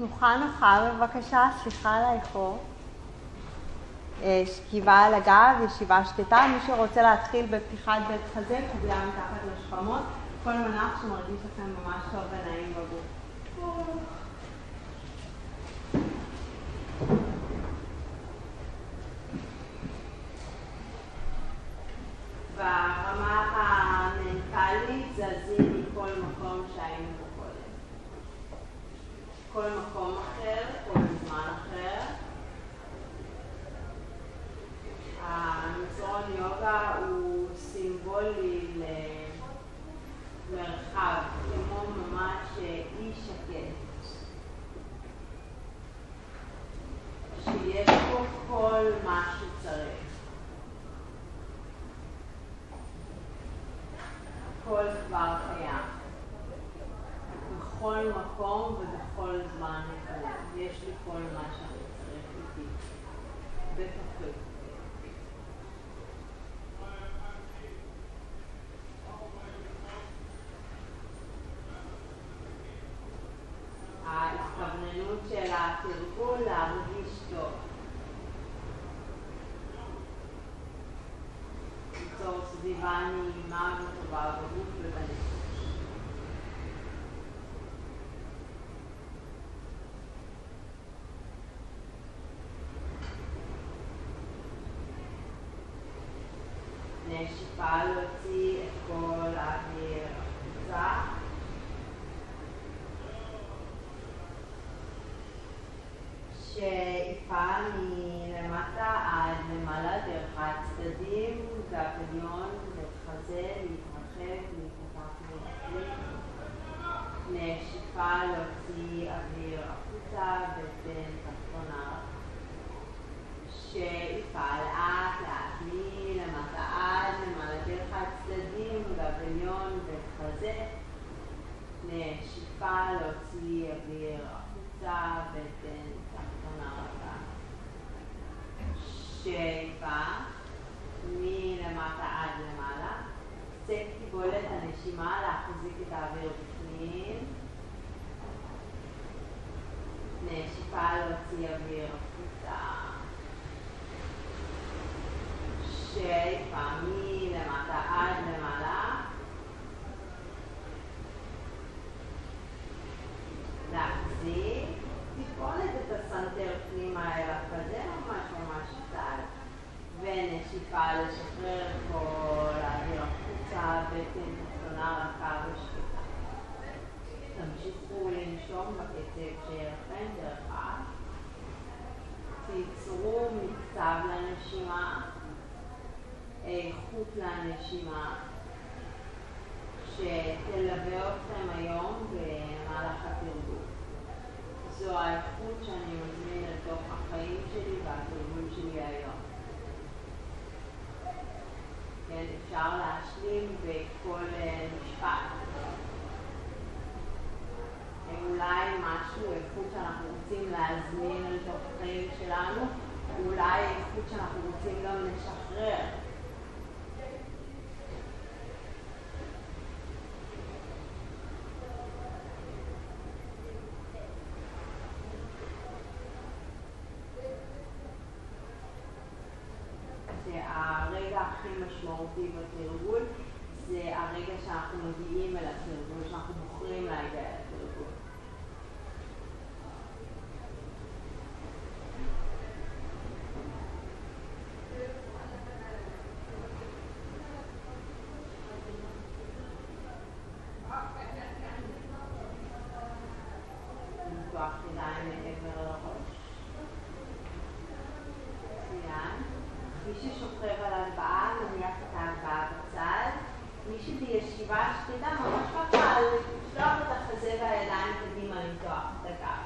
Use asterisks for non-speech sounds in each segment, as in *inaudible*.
תנוחה נוחה בבקשה, סליחה על האיחור. אה, שכיבה על הגב, ישיבה שקטה. מי שרוצה להתחיל בפתיחת בית חזה, קבלה מתחת לשכמות. כל מנח שמרגיש לכם ממש טוב ונעים בגוף. ההתכווננות של התרגול להרגיש טוב. ליצור סביבה נעימה וטובה בגוף ובנפש. נשיפה להוציא את כל האוויר החוצה. שאיפה מלמטה עד למעלה דרך הצדדים, גביון וחזה, להתרחב, להתפתח ולהחליט. נשיפה להוציא אוויר החוצה, בטן תחתונה. שאיפה לאט לאט מלמטה עד למעלה דרך הצדדים, גביון וחזה. נשיפה להוציא אוויר החוצה, בטן תחתונה רבה. שאיפה מלמטה עד למעלה. קצה קיבולת הנשימה להחזיק את האוויר בפנים. נשיפה להוציא אוויר החוצה. שאיפה מלמטה עד למעלה. להחזיק. טיפונת את הסנטר פנימה אל החזה, ממש ממש קצת. ונשיפה לשחרר כל האוויר בטן תחתונה רכה ושקטה. תמשיכו לנשום בקצב שלכם דרך אף. תיצרו מקצב לנשימה, איכות לנשימה, שתלווה אתכם היום במהלך התרגול. זו האיכות שאני מזמין לתוך החיים שלי והתרגול שלי היום. כן, אפשר להשלים בכל משפט. אולי משהו, איכות שאנחנו רוצים להזמין לתוך החיים שלנו, אולי איכות שאנחנו רוצים גם לשחרר. הכי משמעותי בתרגול זה הרגע שאנחנו מגיעים אל התרגול, שאנחנו בוחרים להגיע אל התרגול. לפתוח ידיים מעבר לראש. מצוין. מי ששוכב על הלוואה, נניח את ההלוואה בצד. מי שבישיבה שקטה, ממש ככה, לשלוח את החזה והידיים קדימה, למתוח את הגב.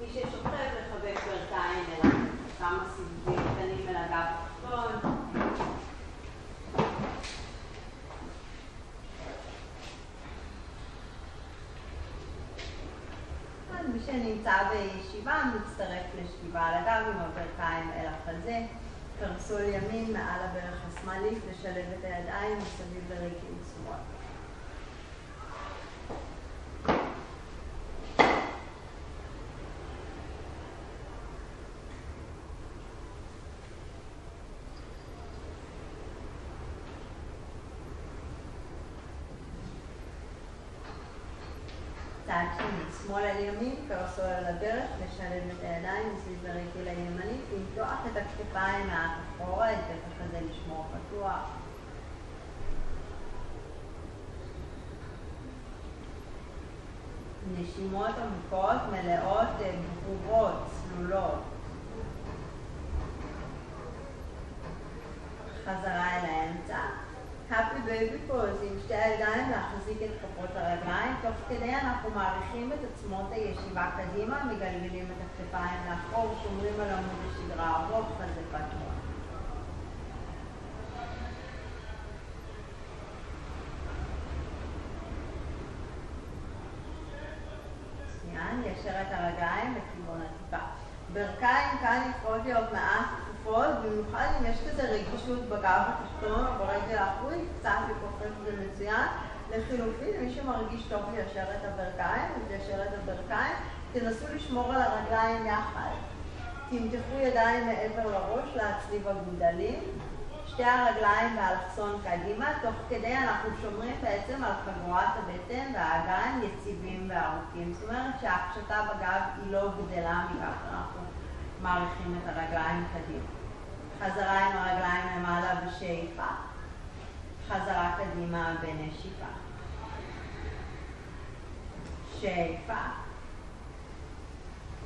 מי ששוכב, לחבק ברכיים אל כמה סיבובים קטנים אל הגב התחתון. מי שנמצא בישיבה מצטרף לשכיבה על הגב עם הברכיים אל החזה. קרסול ימין מעל הברך השמאלית, לשלב את הידיים מסביב לריקים שמאל. צד שני, שמאל פרסול על הדרך, לשלב את הידיים מסביב לרגל הימנית, למתוח את הכתפיים מעט אחורה, את בטח הזה לשמור פתוח. נשימות עמוקות, מלאות, אה, ברורות, צלולות. חזרה אל האמצע. Pose עם שתי הידיים להחזיק את כפות הרגליים. תוך כדי אנחנו מעריכים את עצמות הישיבה קדימה, מגלגלים את הכתפיים לאחור, שומרים על עמוד השדרה ארוך, חזה פתוח. ליישר את הרגליים לכיוון הטיפה. ברכיים כאן יכולות להיות מעט כפופות, במיוחד אם יש כזה רגישות בגב התחתון או ברגל האחורי, קצת לכופף זה מצוין. לחילופין, מי שמרגיש טוב ליישר את הברכיים, ליישר את הברכיים, תנסו לשמור על הרגליים יחד. תמתחו ידיים מעבר לראש להצליב הגודלים. שתי הרגליים באלכסון קדימה, תוך כדי אנחנו שומרים בעצם על חגורת הבטן והאגן יציבים וארוכים. זאת אומרת שההקשתה בגב היא לא גדלה מכך, אנחנו מעריכים את הרגליים קדימה. חזרה עם הרגליים למעלה בשאיפה, חזרה קדימה בנשיפה. שאיפה,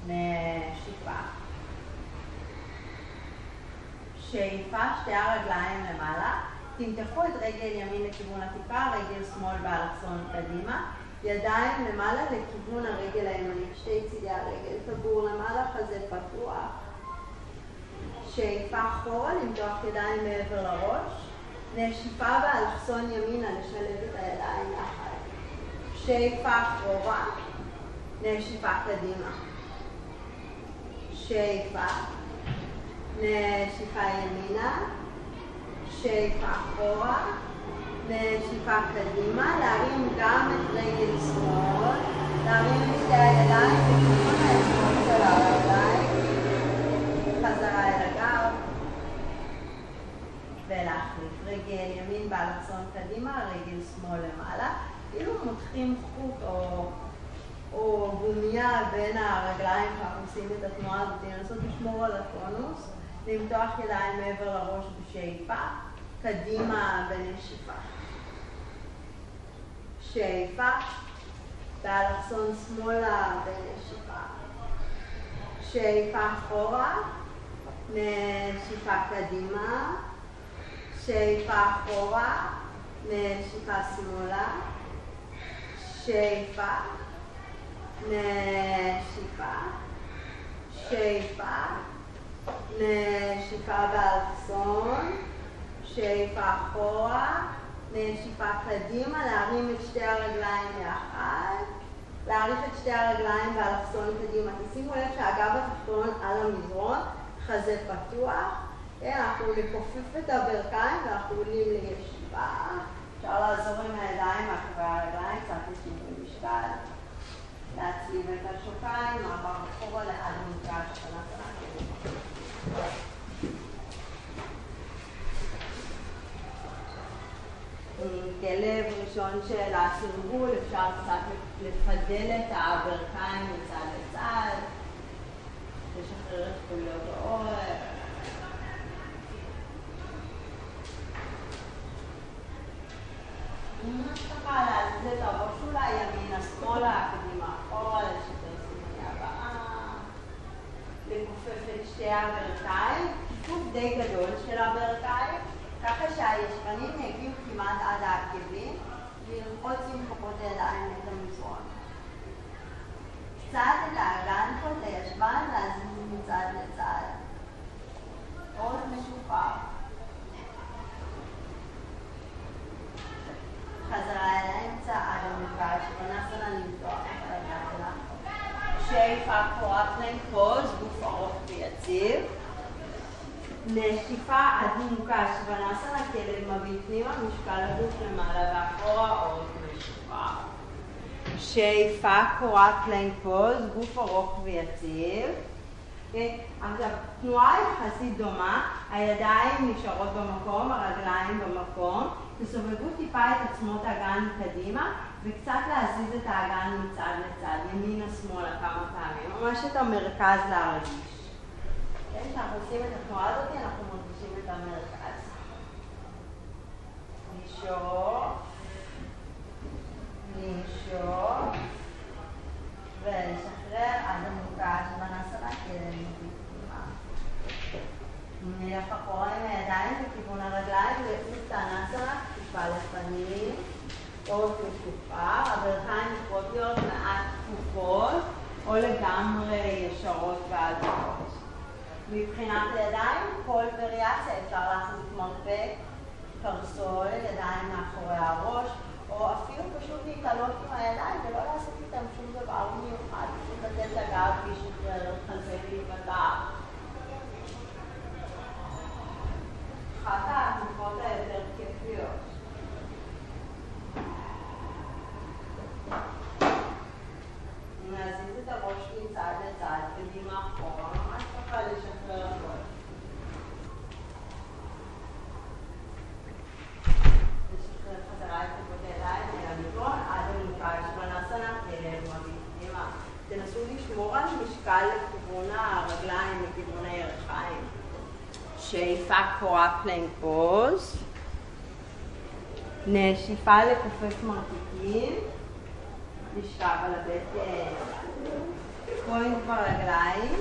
נשיפה. שאיפה שתי הרגליים למעלה, תמתחו את רגל ימין לכיוון הטיפה, רגל שמאל באלכסון קדימה, ידיים למעלה לכיוון הרגל הימנית, שתי צידי הרגל, טבור למעלה, חזה פתוח. שאיפה אחורה, למתוח ידיים מעבר לראש. נשיפה באלכסון ימינה, לשלב את הידיים יחד. שאיפה אחורה, נשיפה קדימה. שאיפה. נשיפה ימינה, שאיפה אחורה, נשיפה קדימה, להרים גם את רגל שמאל, להרים את שתי הידיים בכיוון היסוד של הרגליים, חזרה אל הגב, ולהחליף רגל ימין באלכסון קדימה, רגל שמאל למעלה, כאילו מותחים חוט או, או גומיה בין הרגליים כשאנחנו עושים את התנועה הזאת, לנסות לשמור על הטונוס. למתוח ידיים מעבר לראש בשאיפה, קדימה בנשיפה. שאיפה, באלכסון שמאלה בנשיפה. שאיפה אחורה, נשיפה קדימה, שאיפה אחורה, נשיפה שמאלה, שאיפה, נשיפה, שאיפה, נשיפה באלכסון, שאיפה אחורה, נשיפה קדימה, להרים את שתי הרגליים יחד, להעריך את שתי הרגליים באלכסון קדימה. תשימו לב שהגב התחתון על המזרון, חזה פתוח, כן, אנחנו נכופף את הברכיים ואנחנו עולים לישיבה. אפשר לעזור עם הידיים מאחורי הרגליים, קצת לשיווי משקל. להצליב את השוקיים, מעבר אחורה לאן מפגש, כלב ראשון של הסרבול, אפשר קצת לפדל את הברכיים מצד לצד, לשחרר את חוליות העורף. ממש ככה להזיז את הראש אולי ימינה, שמאלה, קדימה, אחורה, לשחרר סימני הבאה, לכופף את שתי הברכיים, כיפוף די גדול של הברכיים, ככה שהישבנים יגיעו וללחוץ עם כפות הידיים את המזרון. קצת את האגן פה, את הישבן, להזיז מצד לצד. עוד משוחרר. חזרה אל האמצע עד המפגש, הרגל שלך. שאיפה קורה פוז, גוף ארוך ויציב. נשיפה עד מוקש, ונסנה כלב מביט פנימה, משקל הגוף למעלה ואחורה, עוד משוחרר. שאיפה קורת פלנק פוז, גוף ארוך ויציב. עכשיו, תנועה יחסית דומה, הידיים נשארות במקום, הרגליים במקום, תסובבו טיפה את עצמות האגן קדימה, וקצת להזיז את האגן מצד לצד, ימינה שמאלה כמה פעמים, ממש את המרכז להרגיש. כן, כשאנחנו עושים את התנועה הזאת, אנחנו מרגישים את המרכז. נשאוף, נשאוף, ולשחרר עד עמוקה שבנסרה כדי נלך אחורה עם הידיים לכיוון הרגליים הנסרה, טיפה לפנים. עורף משופר, הברכיים יכולות להיות מעט כפופות או לגמרי ישרות ועדות. מבחינת הידיים, כל וריאציה אפשר לעשות מרפק, קרסול, ידיים מאחורי הראש, או אפילו פשוט להתעלות עם הידיים ולא לעשות איתם שום דבר מיוחד, פשוט לתת לגב להשתחרר, חזה להיפתח. אחת התנוחות היותר כיפיות. להזיז את הראש מצד לצד, קדימה אחורה, ממש ככה לשחרר הכל. לשחרר חזרה את כפות הידיים אל המדרון עד המוקש בנסנה כלב מביא תנסו לשמור על משקל לכיוון הרגליים, לכיוון הירכיים. שאיפה קורה פלנק פוז. נשיפה לכופף מרתיקים. לשכב על הבטן, point ברגליים,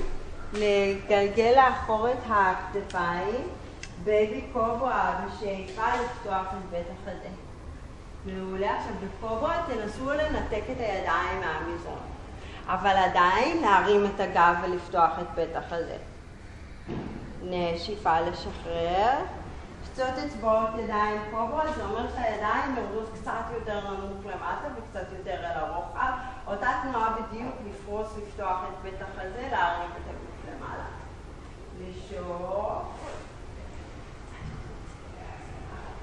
לגלגל לאחור את הכתפיים, baby cobra בשאיפה לפתוח את בית החזה. מעולה. עכשיו בקוברה תנסו לנתק את הידיים מהמזרון, אבל עדיין להרים את הגב ולפתוח את בית החזה. נשיפה לשחרר. קצות אצבעות ידיים קוברה, זה אומר שהידיים יורדות קצת יותר נמוך למטה וקצת יותר אל הרוחב. אותה תנועה בדיוק, לפרוס, לפתוח את בית החזה, להרים את הגוף למעלה. לשאוף.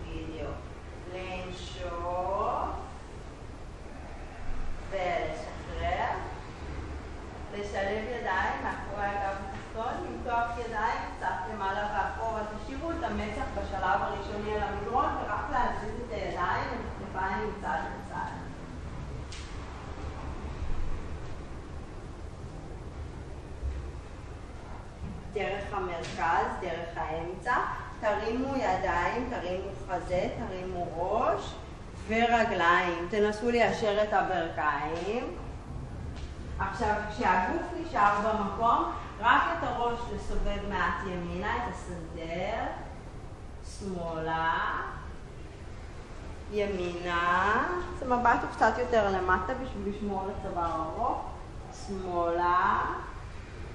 בדיוק. לנשוף. ולשחרר. לשלב ידיים מאחורי הגב התחתון, למתוח ידיים קצת למעלה ואחורה. תשאירו את המצח בשלב הראשוני על המדרון ורק להזיז את הידיים, את הכתפיים מצד לצד. דרך המרכז, דרך האמצע. תרימו ידיים, תרימו חזה, תרימו ראש ורגליים. תנסו ליישר את הברכיים. עכשיו, כשהגוף נשאר במקום, רק את הראש לסובב מעט ימינה, את הסנדר, שמאלה, ימינה, זה מבט הוא קצת יותר למטה בשביל לשמור על הצוואר ארוך, שמאלה,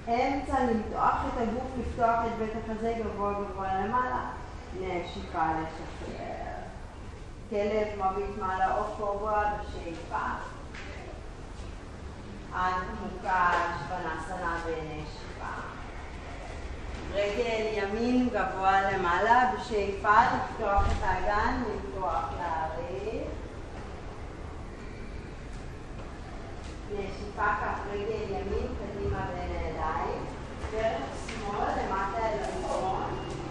אמצע למתוח את הגוף, לפתוח את בית החזה גבוה גבוה למעלה, נשיקה לשחרר. כלב מביט מעלה או קוברה בשאיפה. עד מוקש בנסנה ונשיפה. רגל ימין גבוה למעלה, בשאיפה לפתוח את האגן, לפתוח להאריך. נשיפה כף רגל ימין קדימה בין הידיים. דרך שמאל למטה אל המדרון.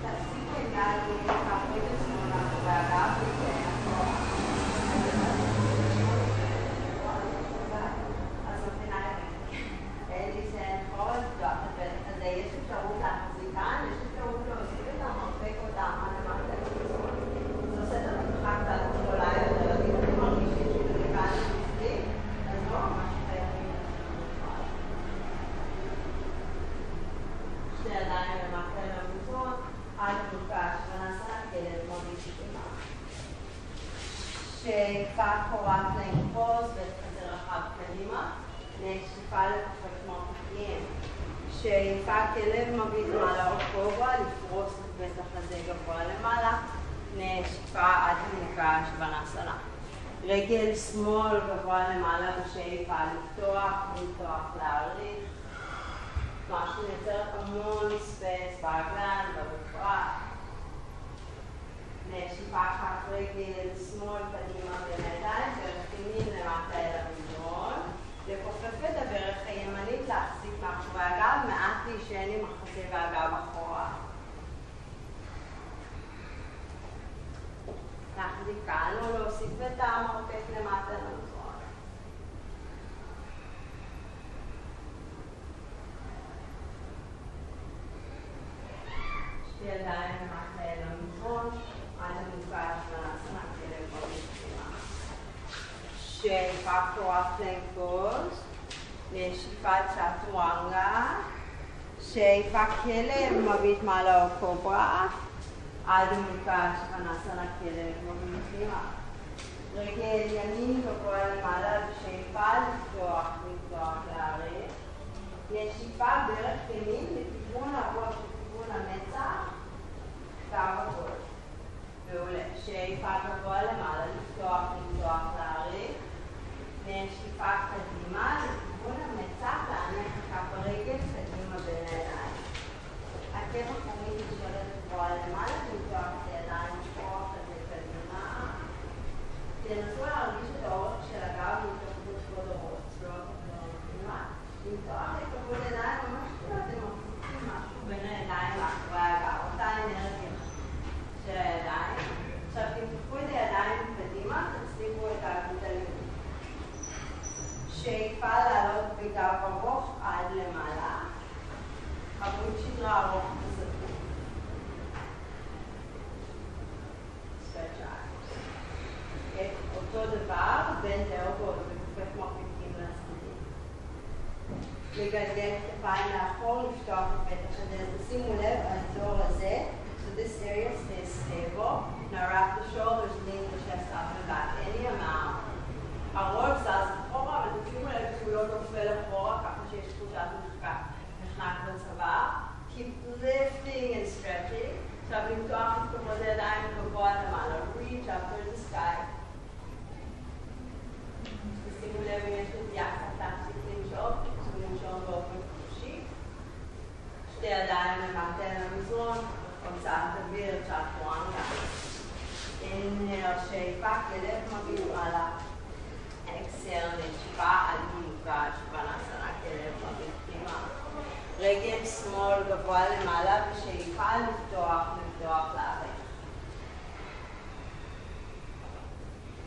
תפסיק את יד כף רגל שמאל מאחורי הגב. שאיפה קורת plank pose וחזה רחב קדימה, נשיפה לכופף מרפקים, שאיפה כלב מביט מעלה או קוברה, לפרוס את בית החזה גבוה למעלה, נשיפה adho mukha svanasana. רגל שמאל גבוה למעלה בשאיפה לפתוח, לפתוח להאריך, מה שמייצר המון space באגן, בפרט. נשיפה כף רגל שמאל קדימה בין הידיים, Niederlande macht er einen Ton, also nu fac smacchere pozitiva. Și fac o aflencos, deci fața toanga, și fac ele, mă vit mă la o cobra, altă munca și fana smacchere pozitiva. Perché gli amici con il malato c'è il și fac de parlare, e ci fa veramente una voce, una mezza הראש. מעולה. שאיפה גבוה למעלה, לפתוח, לפתוח, להאריך. נשיפה קדימה לכיוון המצח, להניח את כף הרגל קדימה בין הידיים. עקב אחורי נשארת גבוה למעלה, לפתוח את הידיים, כוח את זה קדימה. תנסו להרגיש את האורך של הגב מתוך כבוד הראש, לא קדימה. למתוח את כבוד הידיים, ממש כאילו אתם מחזיקים משהו בין הידיים מאחורי הגב, אותה אנרגיה של הידיים. עכשיו תמתחו את הידיים קדימה, תצליחו את הגדלים. שאיפה לעלות בגב ארוך עד למעלה. עמוד שדרה ארוך וספור. stretch eyes. אותו דבר, בין דאוגות וכופף מרפקים לצדדים. לגלגל כתפיים לאחור, לפתוח את פתח הדלת. שימו לב, האזור הזה, so this area stays stable. Now wrap the shoulders, lean the chest up and back. any amount. הראש זז אחורה, אבל תשימו לב שהוא לא נופל אחורה, ככה שיש תחושת מחקר. נחנק בצוואר. Keep lifting and stretching. עכשיו למתוח את כבוד הידיים גבוה למעלה. reach up towards the sky. תשימו לב אם יש נטייה קצת להפסיק לנשום, תנסו לנשום באופן חופשי. שתי ידיים למטה אל המזרון, הוצאת אוויר, צ'טואנגה. כלב מביט מעלה. exhale, נשיפה עד מנוחה, שבנסנה, כלב מביט פנימה. רגל שמאל גבוה למעלה, ושאיפה לפתוח, לפתוח לארץ.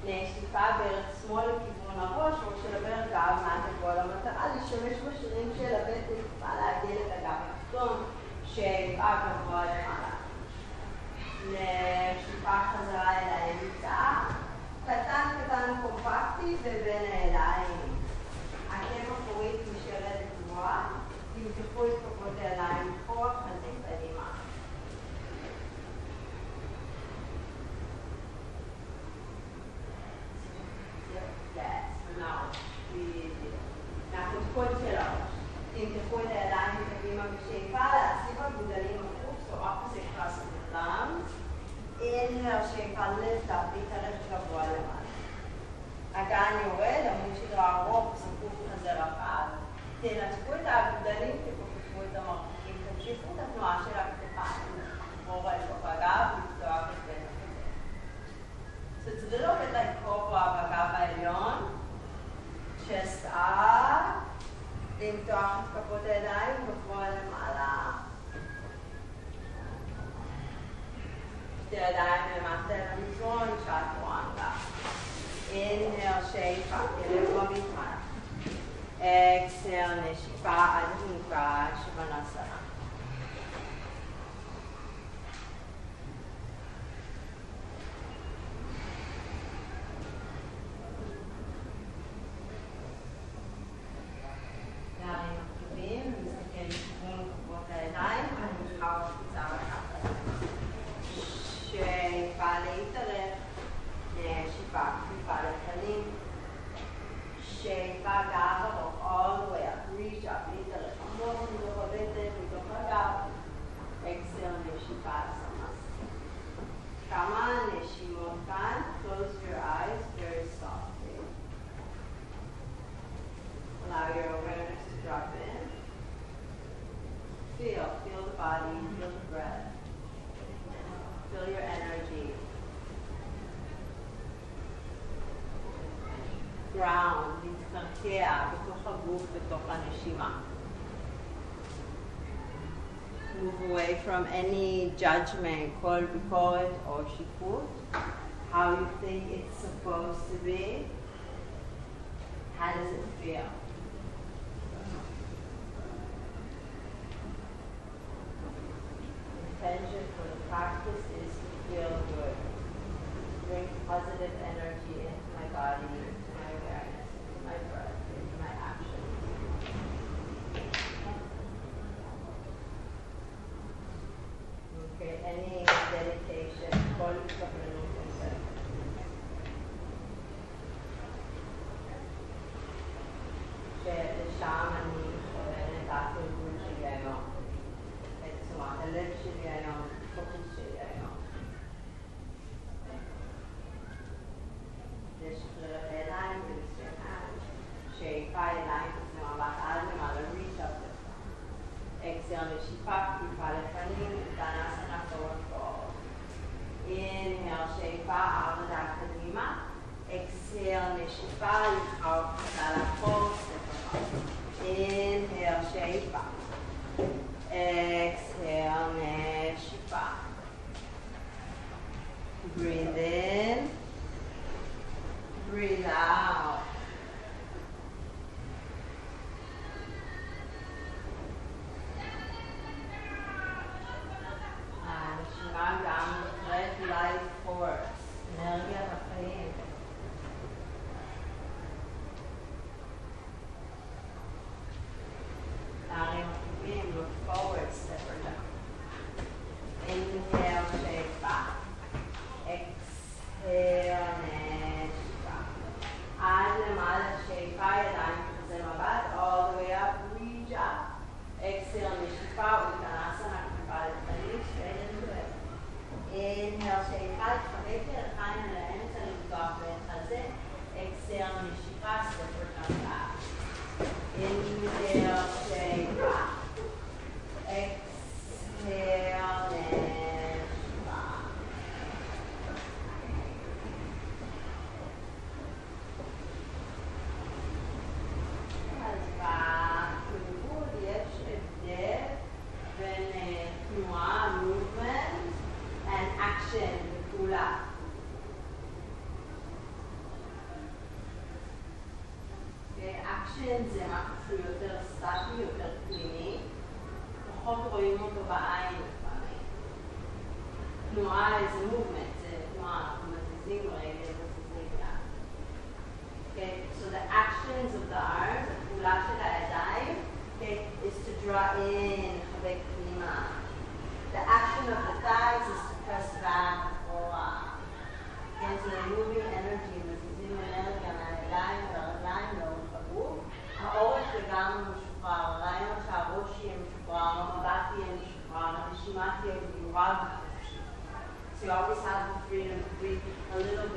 נשיפה ברך שמאל לכיוון הראש, ראש של הברך גב מעט לגבוה למטרה, להשתמש בשרירים של הבטן, להגדיל את הגב התחתון, שאיפה גבוה למעלה. נשיפה חזרה אל האמצע, קטן קטן קומפקטי ובין הידיים. עקב אחורית נשארת גבוהה, תמתחו את כפות הידיים far להתקרקע בתוך הגוף, בתוך הנשימה. Move away from any judgment, כל ביקורת או שיפוט. How you think it's supposed to be. How does it feel? Intention for the practice is to feel good. Bring positive energy into my body, DNA you always have the freedom to be a little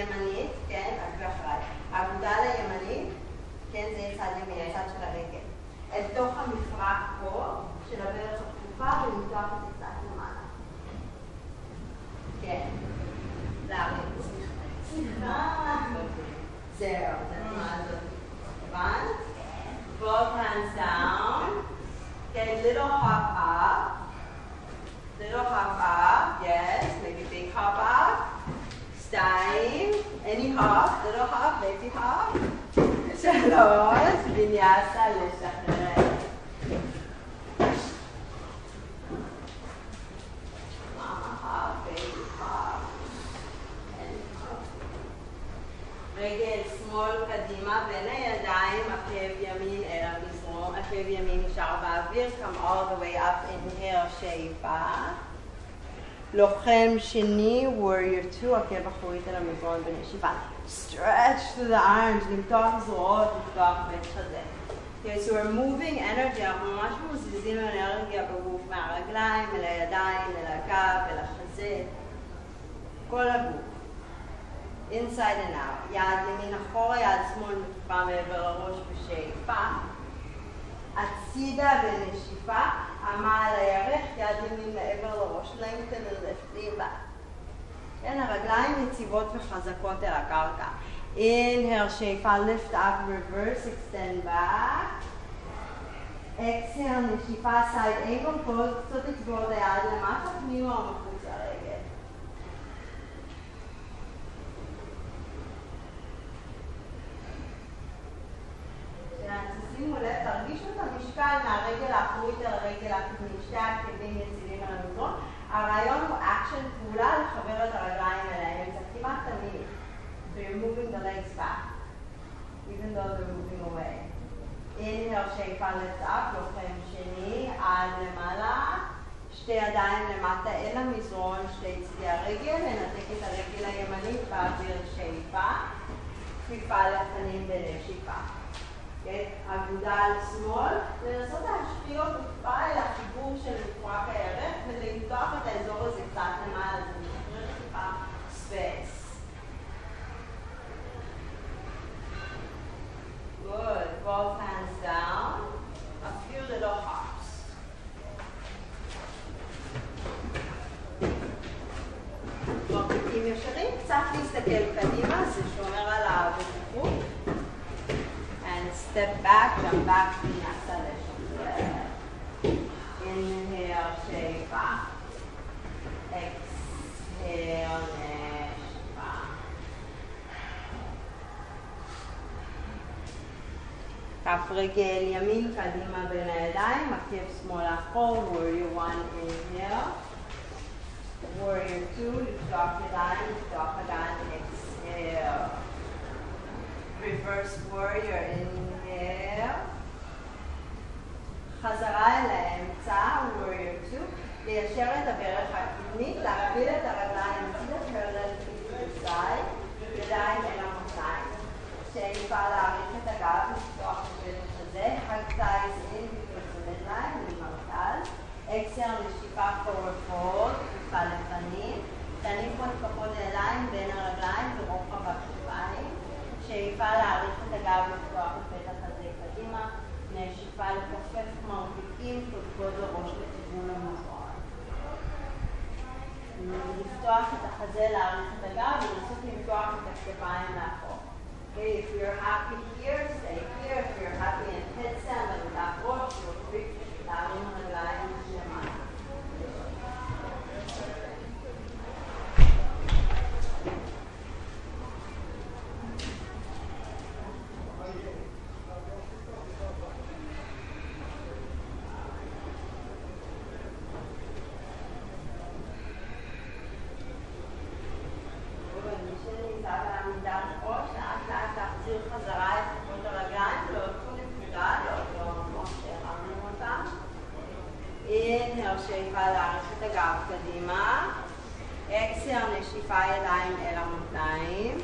הימנית, כן, עקבי אחריי, האגודל הימנית, כן, זה יהיה צד ימין, הצד של הרגל. אל תוך המפרק פה, של הברך הכפופה, ולמתוח את זה קצת למעלה. כן. להרים. סליחה. זהו, זה מה זאת. הבנת? Both hands down. Okay, little hop up. Little hop up, yes, maybe big hop up. שתיים, any hop, little hop, baby hop. שלוש, ויניאסה לשחרר. Mama hop, baby hop. And hop. רגל שמאל קדימה בין הידיים, עקב ימין אל המזרום, עקב ימין נשאר באוויר, come all the way up, inhale, שאיפה. לוחם שני, warrior 2, עקב אחורית המזרון בנשיפה. stretch through the arms, למתוח זרועות, לפתוח בית חזה. Okay, so we're moving energy, אנחנו ממש מוזיזים אנרגיה בגוף מהרגליים אל הידיים, אל הגב, אל החזה, כל הגוף. inside and out. יד ימין אחורה, יד שמאל מקיפה מעבר לראש בשאיפה. הצידה בנשיפה, אמה על הירך, יד ימין מעבר לראש, lengthen and. כן, הרגליים יציבות וחזקות אל הקרקע. inhale, שאיפה, lift up, reverse, extend back. exhale, נשיפה, side angle pose, קצת את היד למטה, פנימה או מחוץ לרגל. שימו לב, תרגישו את המשקל מהרגל האחורית אל הרגל הקדמית, שתי העקבים יציבים על המזרון. הרעיון הוא אקשן פעולה לחבר את הרגליים אליהם, זה כמעט תמיד. You're moving the legs back, even though they're moving away. inhale, שאיפה lift up, לוחם שני, עד למעלה. שתי ידיים למטה אל המזרון, שתי צדי הרגל, לנתק את הרגל הימנית באוויר שאיפה. כפיפה לפנים בנשיפה. כן? אגודל שמאל, לנסות להשקיע אותו טיפה אל החיבור של מפרק הירך ולמתוח את האזור הזה קצת למעלה, זה משחרר טיפה space. Good, both hands down, a few little hops. מרפקים ישרים, קצת להסתכל קדימה, זה שומר על הבטיחות. and step back, jump back, vinyasa לשחרר. inhale, שאיפה. exhale, נשיפה. כף רגל ימין קדימה בין הידיים, עקב שמאל אחור, warrior one, inhale. warrior two, לפתוח ידיים, לפתוח ידיים, exhale. reverse warrior, inhale. חזרה אל האמצע, warrior 2, ליישר את הברך הקדמית, להקביל את הרגליים the side, ידיים אל המותיים. שאיפה להאריך את הגב, לפתוח את השטח הזה, in between the midline, למרכז. נשיפה forward fold, כפיפה לפנים. תניחו את כפות הידיים בין הרגליים ורוחב הכתפיים. שאיפה להאריך את הגב, לפתוח את פתח הזה קדימה, נשיפה מרפקים, קודקוד הראש לכיוון המזרון. לפתוח את החזה, להאריך את הגב, ולנסות למתוח את הכתפיים לאחור. Okay, if you're happy here, stay here. If you're happy in headstand, עמדת ראש, feel free להרים רגליים למעלה. מי שנמצא בעמודה שאיפה להאריך את הגב קדימה. אקסל, נשיפה ידיים אל המותניים.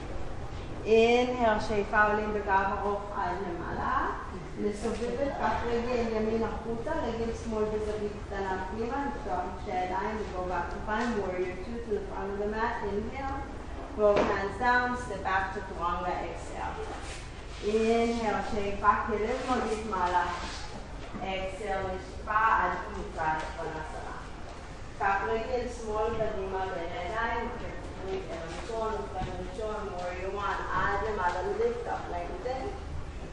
אינהל, שאיפה עולים בגב ארוך עד למעלה. לסובב את כף רגל ימין החוצה, רגל שמאל בזווית קטנה פנימה, לפתוח את שתי הידיים בגובה הכתפיים, warrior two to the front of the mat, inhale, both hands down, step back to chaturanga, exhale. inhale, שאיפה כלב מרגיש מעלה, exhale, נשיפה עד כניסה לפרנסה. כף רגל שמאל קדימה בין הידיים, רגל ראשון, לוחם ראשון, warrior one, עד למעלה, lift up, lengthen.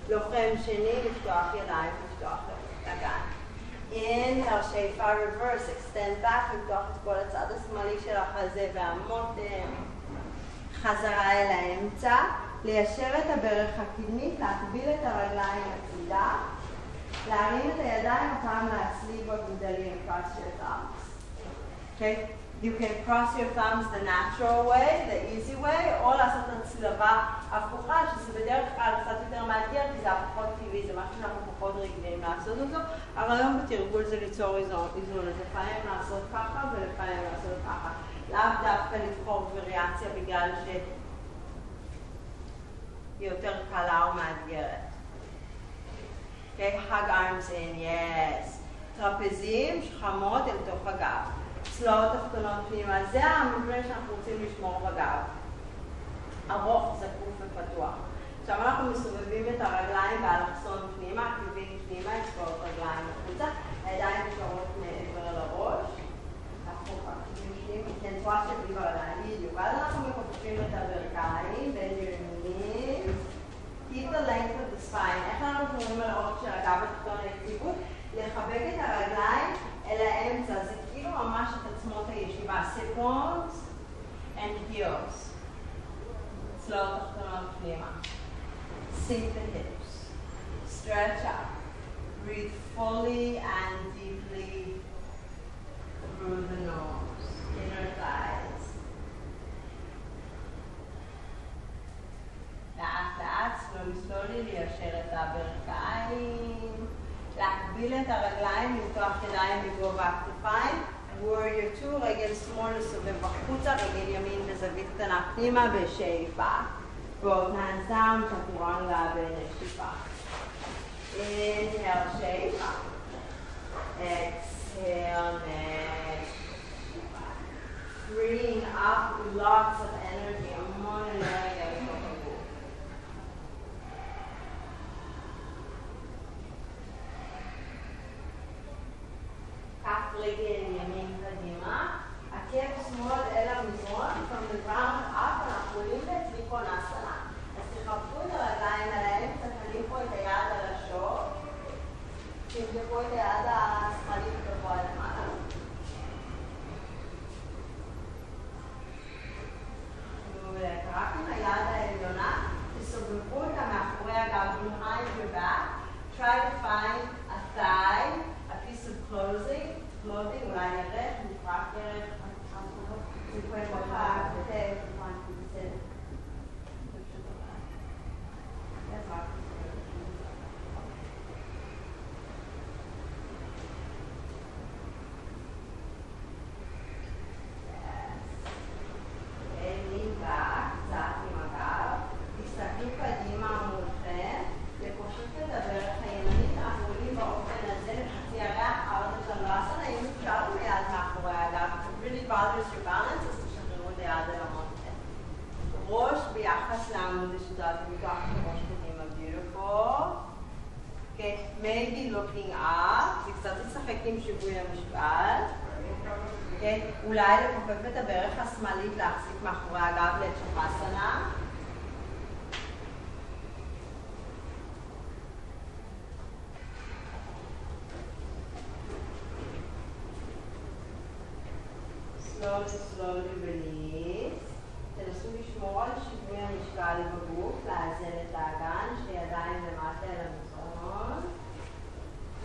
לוחם שני, לפתוח ידיים, לפתוח אגן. inhale, שאיפה reverse, extend back, לפתוח את כל הצד השמאלי של החזה והמותן. חזרה אל האמצע, ליישר את הברך הקדמית, להקביל את הרגליים הצידה, להרים את הידיים הפעם להצליב בגדלים, cross your thumbs. Okay? You can cross your thumbs the natural way, the easy way, או לעשות הצלבה הפוכה, שזה בדרך כלל קצת יותר מאתגר, כי זה הפחות טבעי, זה משהו שאנחנו פחות רגילים לעשות אותו. הרעיון בתרגול זה ליצור איזון, אז לפעמים לעשות ככה ולפעמים לעשות ככה. לאו דווקא לבחור וריאציה בגלל שהיא יותר קלה או מאתגרת. Okay, hug arms in, yes. טרפזים, שכמות אל תוך הגב. צלעות תחתונות פנימה, זה המבנה שאנחנו רוצים לשמור בגב. ארוך, זקוף ופתוח. עכשיו אנחנו מסובבים את הרגליים באלכסון פנימה, כיוון פנימה, אצבעות רגליים החוצה, הידיים נשארות מעבר לראש. כן, תנועה של בלי ברגליים, בדיוק. ואז אנחנו מכופפים את הברכיים בין ימינים. Keep the length of the spine. איך אנחנו שומרים על האורך של הגב התחתון היציבות? לחבק את הרגליים הישיבה. sit bones and heels. צלעות תחתונות פנימה. sink the hips. stretch up. breathe fully and deeply through the nose. inner thighs. לאט לאט, slowly slowly, ליישר את הברכיים, להקביל את הרגליים, למתוח ידיים בגובה הכתפיים, Warrior 2, רגל שמאל לסובב החוצה, רגל ימין בזווית קטנה פנימה בשאיפה. both hands down, chaturanga בנשיפה. inhale, שאיפה. exhale, נשיפה. freeing up lots of energy, המון אנרגיה בתוך הגוף. כף רגל ימין קדימה, עקב שמאל אל המזרון, from the ground up, אנחנו עולים בטריקונסנה. אז תכבדו את הרגליים על האמצע, תניחו את היד על השור, תמתחו את היד השמאלית גבוה למעלה. מעולה. רק עם היד העליונה, תסובבו אותה מאחורי הגב, behind your back, try to find a thigh, a piece of clothing, clothing, אולי ירך, מפרק ירך, בתוך הכתף, בסדר. lean back, קצת עם הגב, תסתכלו קדימה מולכם, לכופף את הברך הימנית, אנחנו עולים באופן הזה לחצי הריח, ארבע צ'נדרסנה, אם אפשר מיד מאחורי הגב, if it really bothers your balance, אז תשחררו את היד אל המותן. ראש ביחס לעמוד השדרת, מתוח את הראש קדימה, beautiful. Okay, maybe looking up, זה עם שיווי המשקל. כן? אולי לכופף את הברך השמאלית, להחזיק מאחורי הגב לצ'פסנה. slowly, slowly release. תנסו לשמור על שיווי המשקל בגוף, לאזן את האגן, שתי ידיים למטה אל המזרון.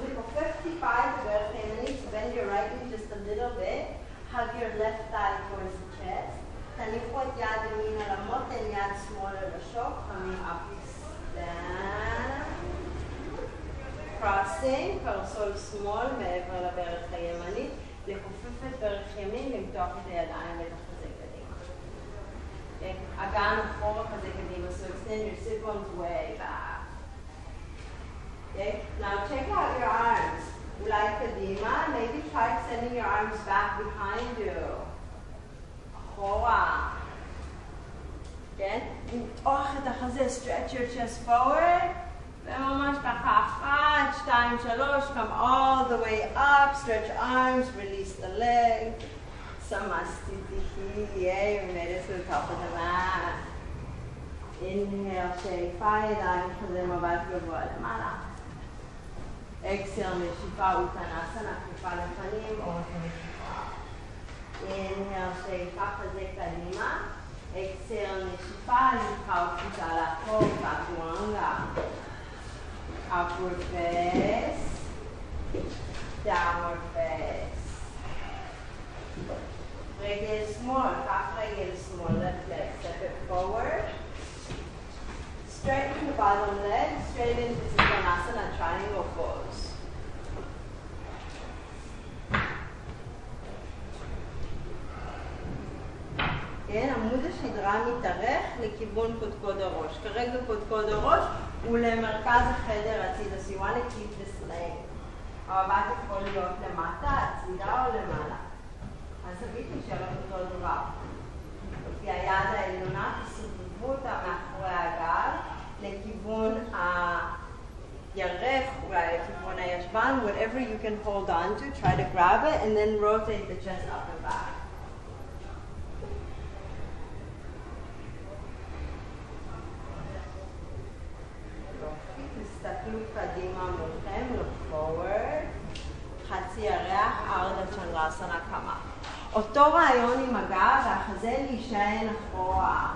לכופף טיפה את הברך הימנית, so bend your right knee just a little bit. hug your left thigh towards the chest. תניחו את יד ימין על המותן, יד שמאל על השוק, coming up you stand. crossing, קרסול שמאל מעבר לברך הימנית. לכופף את ברך ימין, למתוח את הידיים ולחזק קדימה. Okay? אגן אחורה כזה קדימה, so extend your sit bones way back. Okay? Now check out your arms. אולי קדימה, maybe try extending your arms back behind you. אחורה. כן? למתוח את החזה, stretch your chest forward. וממש ככה, אחת, שתיים, שלוש, come all the way up, stretch arms, release the leg. Samastitihi, yay, we made it to the top of the mat. Inhale, שאיפה, ידיים, חזה מבט גבוה למעלה. אקסל, נשיפה, אוטנסנה, כפיפה לפנים, אורך נשיפה. Inhale, שאיפה, חזה קדימה. Exhale, נשיפה, נשיפה, וקפיצה לאחור, צ'טורנגה. upward face, downward face. רגל שמאל, כף רגל שמאל, left leg, step it forward. Straighten the bottom leg, straight into Siddhanasana, triangle pose. כן, עמוד השדרה מתארך לכיוון קודקוד הראש. כרגע קודקוד הראש הוא למרכז החדר הצידה. So you want to keep this lane. המבט יכול להיות למטה, הצידה או למעלה. הזווית נשארת אותו דבר. לפי היד העליונה תסובבו אותה מאחורי הגב לכיוון הירך, אולי לכיוון הישבן, whatever you can hold on to, try to grab it and then rotate the chest up and back. תסתכלו קדימה מולכם, look forward, חצי ירח, ארדה צ'נדרסנה קמה. אותו רעיון עם הגב והחזה להישען אחורה.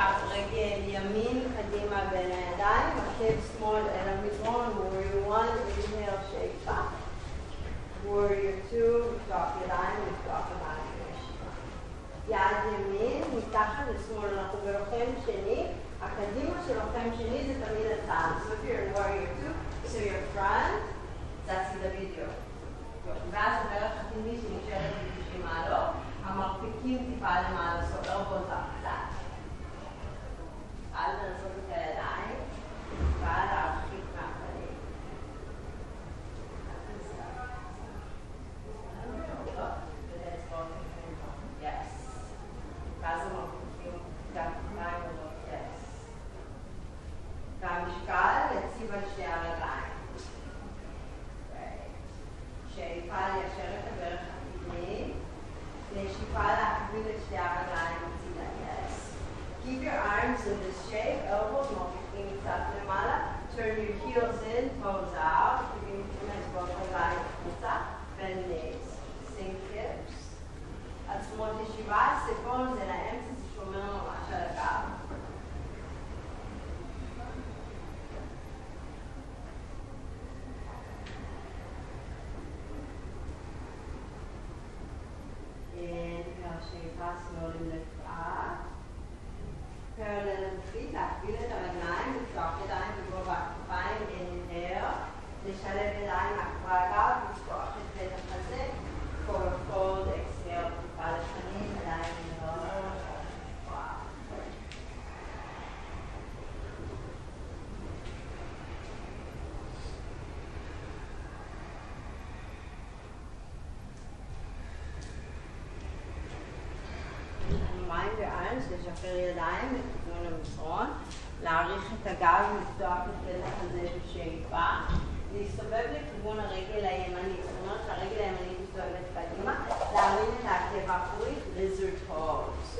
כף רגל ימין קדימה בין הידיים, עקב שמאל אל המזרון, warrior 1, inhale, שאיפה, warrior 2, לפתוח ידיים, לפתוח ידיים ונשימה. יד ימין, מתחת לשמאל, אנחנו בלוחם שני, הקדימה של לוחם שני זה תמיד הצעד. So if you're in warrior 2, so your front, that's the video. ואז עוברת חתימי שנשארת ב-90 מעלות, המרפקים טיפה למעלה, so elbows up. Alvin רגליים, לשפר ידיים, לכיוון המזרון, להעריך את הגב, לפתוח את פלח הזה בשאיפה, להסתובב לכיוון הרגל הימנית, זאת אומרת שהרגל הימנית מסתובבת קדימה, להרים את העקב האחורית, ליזרד הולס.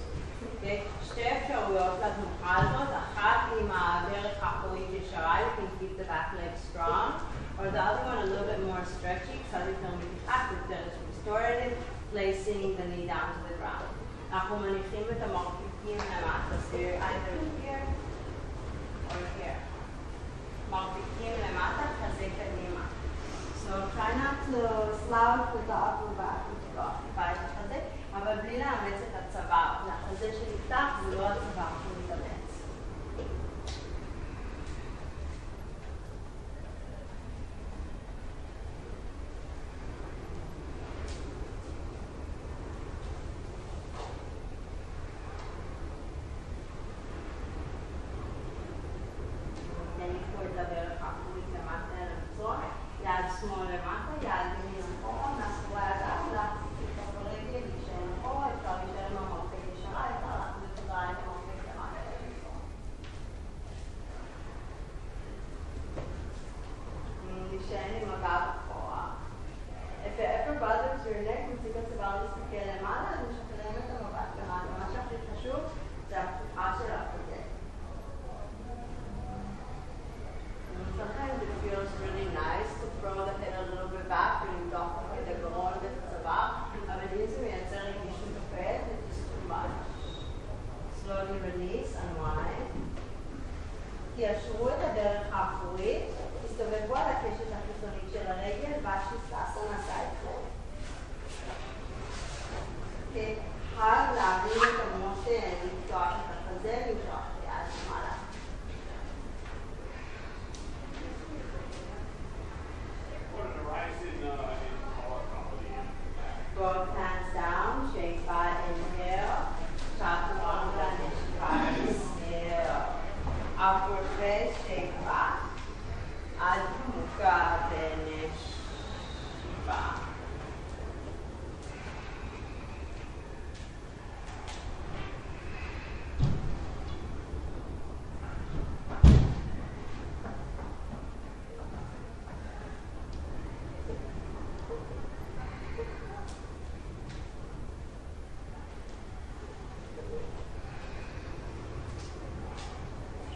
אוקיי? שתי אפשרויות לתנוחה הזאת, אחת עם הברך האחורית ישרה, you can keep the back leg strong, or the other one a little bit more stretchy, קצת יותר מתיחה, יותר restorative, placing the knee down to the ground. אנחנו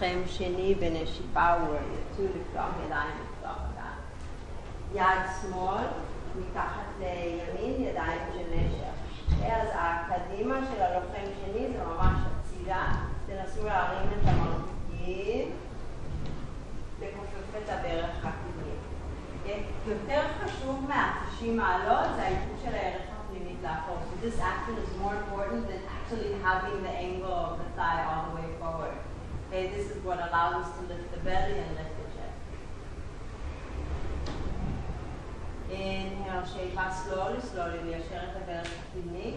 לוחם שני בנשיפה, two, לפתוח ידיים, לפתוח ידיים. יד שמאל, מתחת לימין, ידיים של נשר. אז הקדימה של הלוחם שני זה ממש הצידה, תנסו להרים את המרפקים, לכופף את הברך הקדמי. אוקיי? יותר חשוב מה-90 מעלות זה העיבוד של הערך הפנימית לאחור. So this action is more important than actually having the angle of the thigh all the way forward. Okay, this is what allows us to lift the belly and lift the chest. inhale, שאיפה slowly, slowly, ליישר את הברך הקדמי.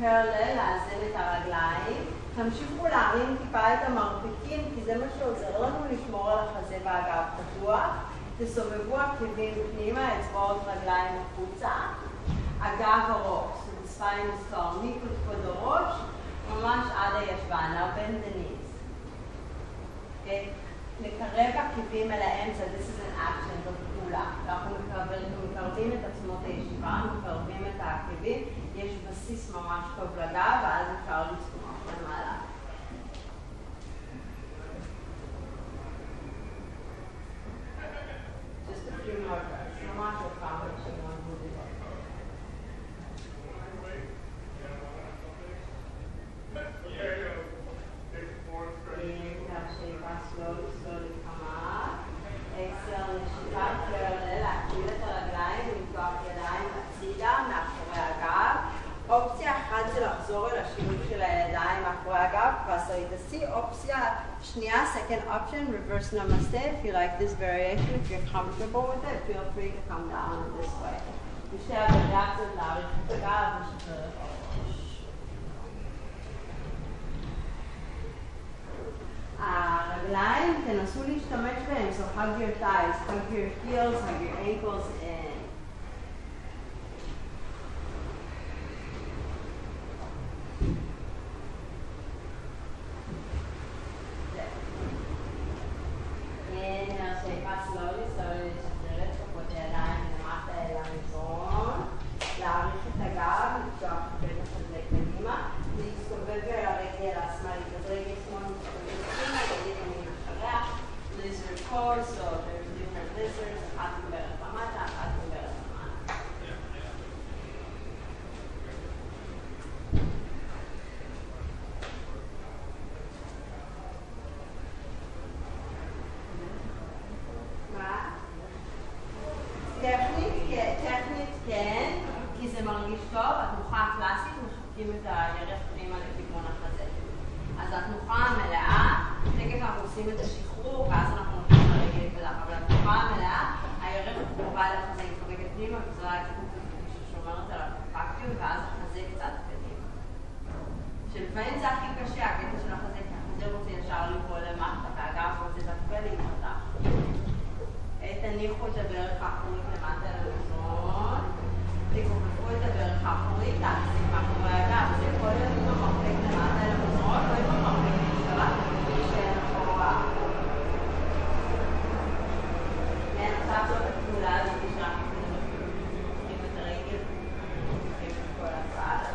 פרלל, לאזן את הרגליים. תמשיכו להרים טיפה את המרפקים, כי זה מה שעוזר לנו לשמור על החזה והגב פתוח. תסובבו עקבים פנימה, אצבעות רגליים החוצה. הגב ארוך, so the spine is tall, הראש, ממש עד הישבן, knees. Okay? לקרב עקבים אל האמצע, this is an action, זאת פעולה. אנחנו מקרבים, את עצמות הישיבה, מקרבים את העקבים, יש בסיס ממש טוב לגב, ואז אפשר לצמוח second option, reverse namaste. If you like this variation, if you're comfortable with it, feel free to come down this way. בשתי הווריאציות להאריך את הגב, לשחרר את הראש. הרגליים, תנסו להשתמש בהם, so hug your thighs, hug your heels, hug your ankles in. האחורית, תחזיק מאחורי הגב, זה יכול להיות עם המרפק למטה על המזרון, או עם המרפק להישאר, להישאר אחורה. כן, עכשיו זאת הפעולה הזאת שאנחנו מפתחים את הרגל, מפתחים את כל הצעד.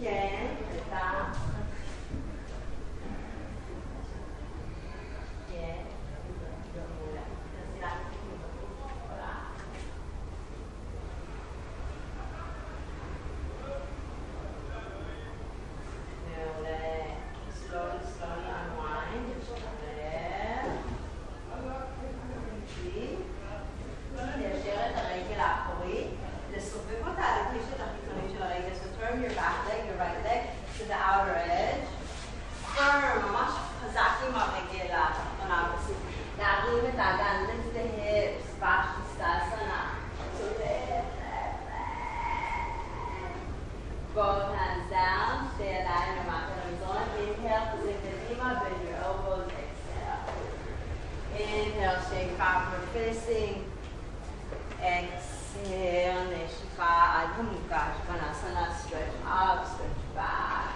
כן, אתה... כן, מעולה. תנסי להחזיק מבחוץ חולה. מעולה. slowly, slowly unwind, לשחרר. ליישר את הרגל האחורית, לסובב אותה על הקשת החיצונית של הרגל. So turn your back leg, your right leg, to the outer edge. firm, ממש חזק עם הרגל התחתונה בסוף. להרים את האגן, lift the hips, Vashisthasana. So lift, lift, lift. Both hands down, שתי ידיים למטה למזרון. Inhale, חזק קדימה, bend your elbows, exhale. Inhale, shake forward facing. Exhale, נשיפה המשיכה עד המוקה, שכנסנה stretch up, stretch back.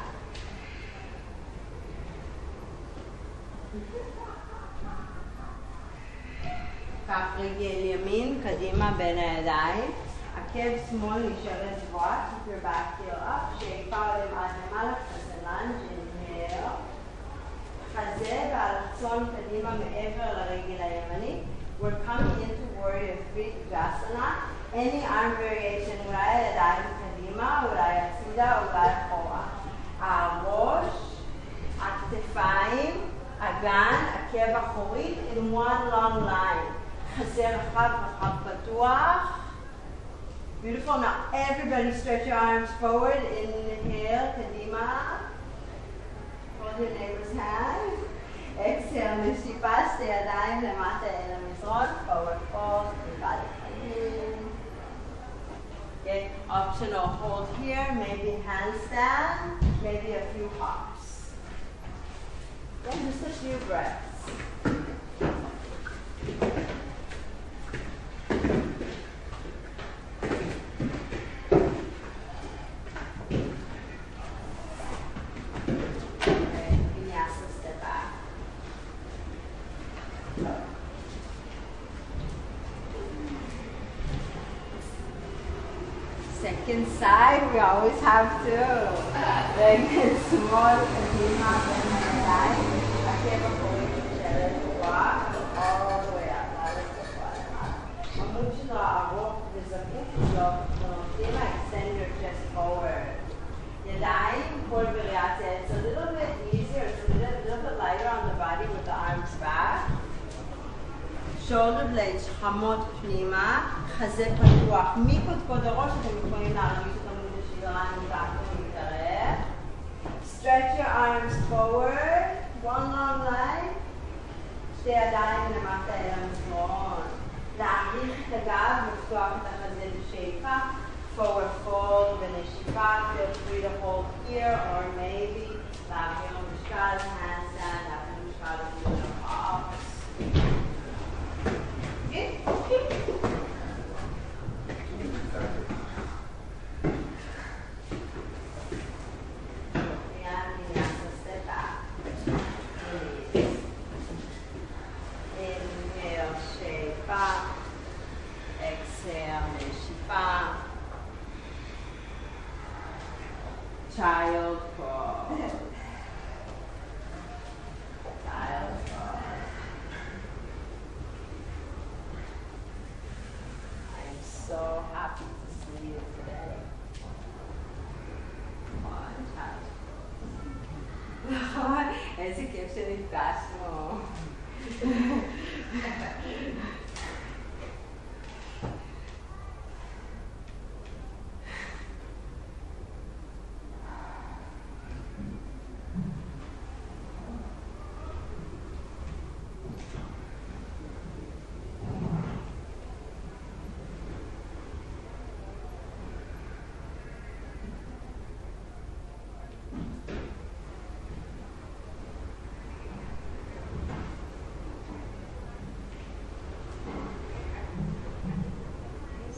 כף רגל ימין, קדימה בין הידיים. עקב שמאל נשארת גבוהה, keep your back heel up, שאיפה עולים עד למעלה, כזה lunge, inhale. חזה והרצון קדימה מעבר לרגל הימנית. We're coming into warrior three Jasana. Any arm variation, אולי הידיים קדימה, אולי הצידה, אולי אחורה. הראש, הכתפיים, אגן, עקב אחורית, in one long line. חזה רחב, רחב פתוח. Beautiful. Now everybody stretch your arms forward. Inhale, קדימה. hold your neighbor's hand. exhale, נשיפה, שתי ידיים למטה אל המזרון, forward fold, תקרא לחיים. Okay, optional hold here, maybe handstand, maybe a few hops. Then just a few breaths. Okay, vinyasa step back. Second side, we always have to. Leg small, קדימה, בין הידיים. עקב אחורי נשארת גבוהה, all the way up, לארץ גבוה למעלה. עמוד שלו ארוך וזקוף שלו, קדימה, extend your chest forward. ידיים, כל וריאציה. It's a little bit easier, it's a little, little bit lighter on the body with the arms back. Shoulder blades חמות פנימה, חזה פתוח. מקודקוד הראש אתם יכולים להרגיש עמוד השדרה נמתח ומתארך. stretch your arms forward, one long line. שתי ידיים למטה אל המזרון. להעריך את הגב, לפתוח את החזה בשאיפה. forward fold ונשיפה, feel free to hold here or maybe להעביר משקל, handstand,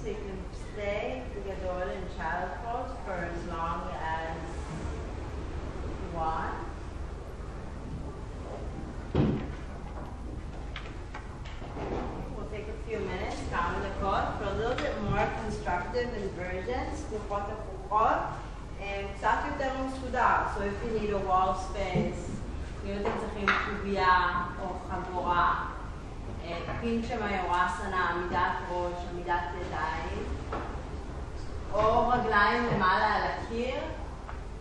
So you can stay בגדול in child pose for as long as you want. We'll take a few minutes, כמה דקות, for a little bit more constructive inversions, תנוחות הפוכות, אה, קצת יותר מסודר. So if you need a wall space, אם אתם צריכים קובייה או חגורה, אה, פינצ'ה מיורסנה, עמידת ראש, רגליים למעלה על הקיר,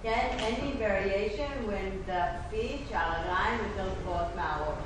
כן? any variation when the feet, שהרגליים יותר גבוהות מהראש.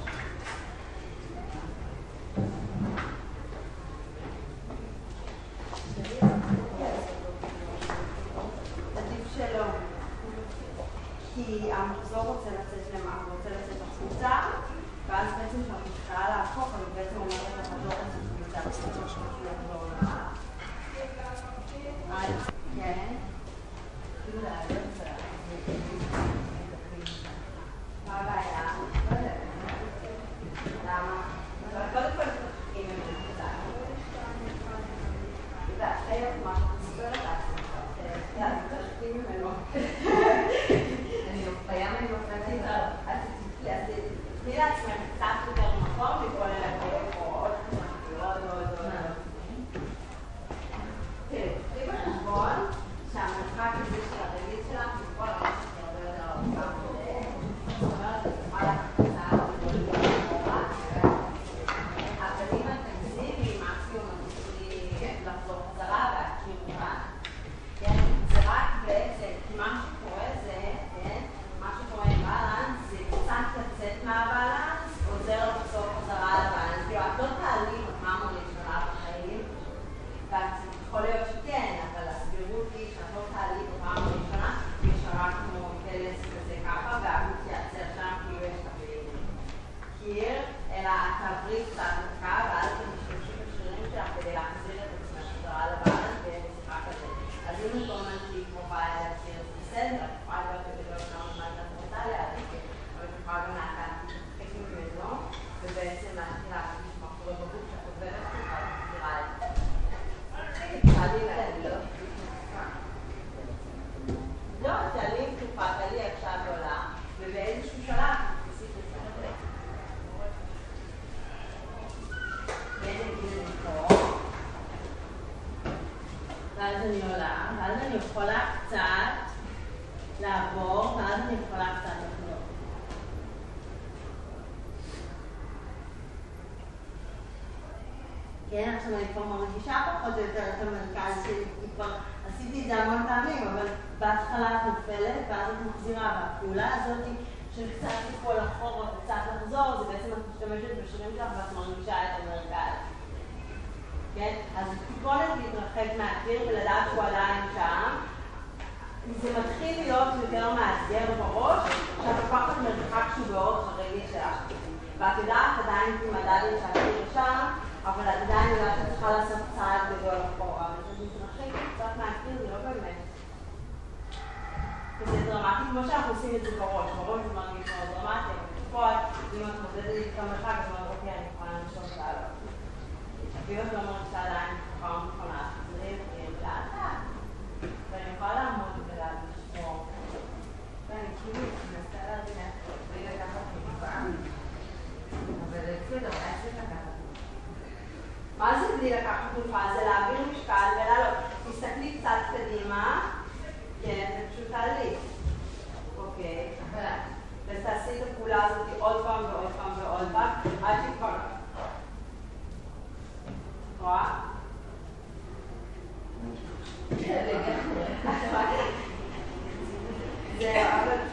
And. خلاص هتصعد لجوه machados sem de valores, valores de magníficos da máquina, pode, de uma coisa de que uma chaga de uma bloqueada para nos ajudar. Viu? Não está lá, não está lá. כדי לקחת תנופה זה להעביר משקל ולעלות. תסתכלי קצת קדימה, כן, זה פשוט תהליך. אוקיי, ותעשי את הפעולה הזאת עוד פעם ועוד פעם ועוד פעם, עד שכבר... רואה? כן. *laughs* זהו, אבל...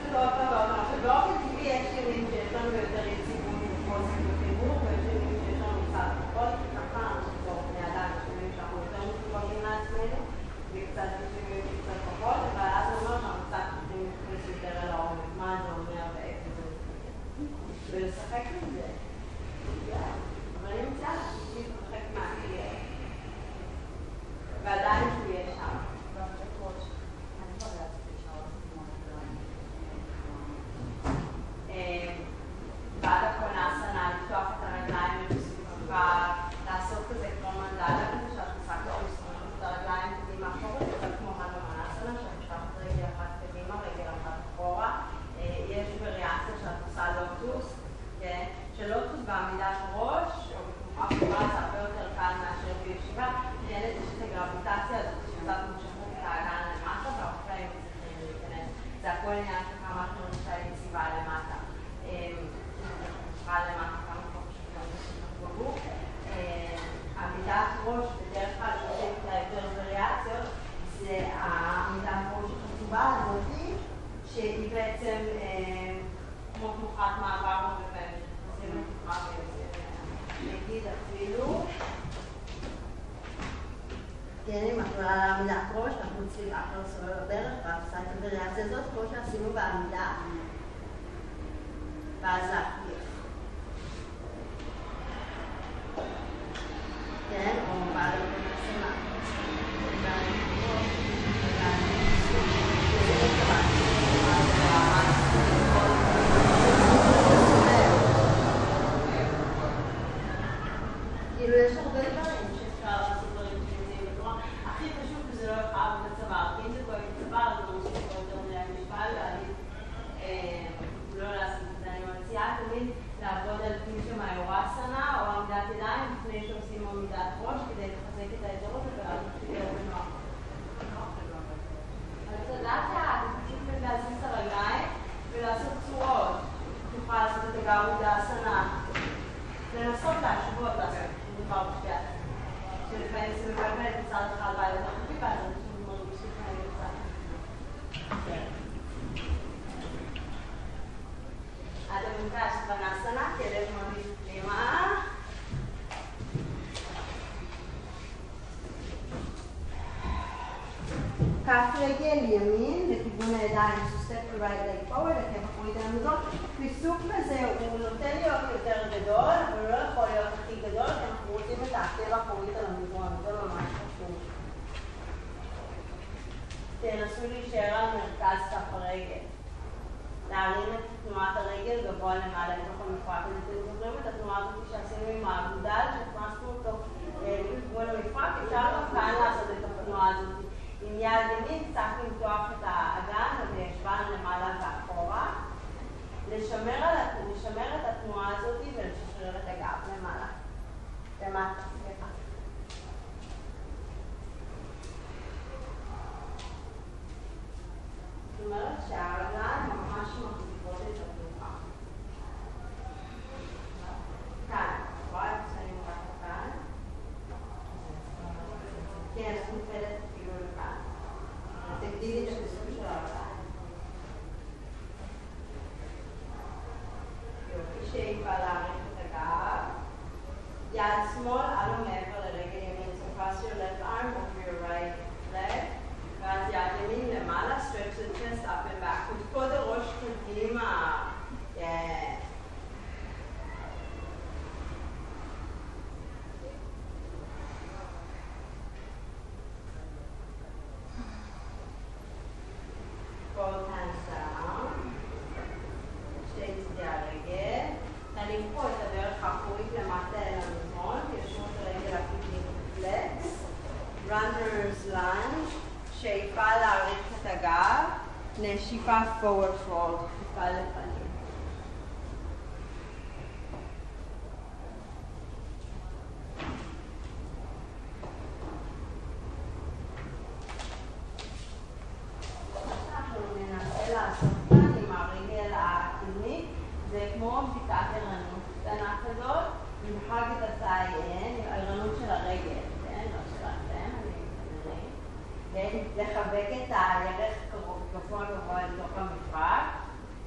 כן? לחבק את הירך קרוב, גבוה גבוה אל תוך המפרק,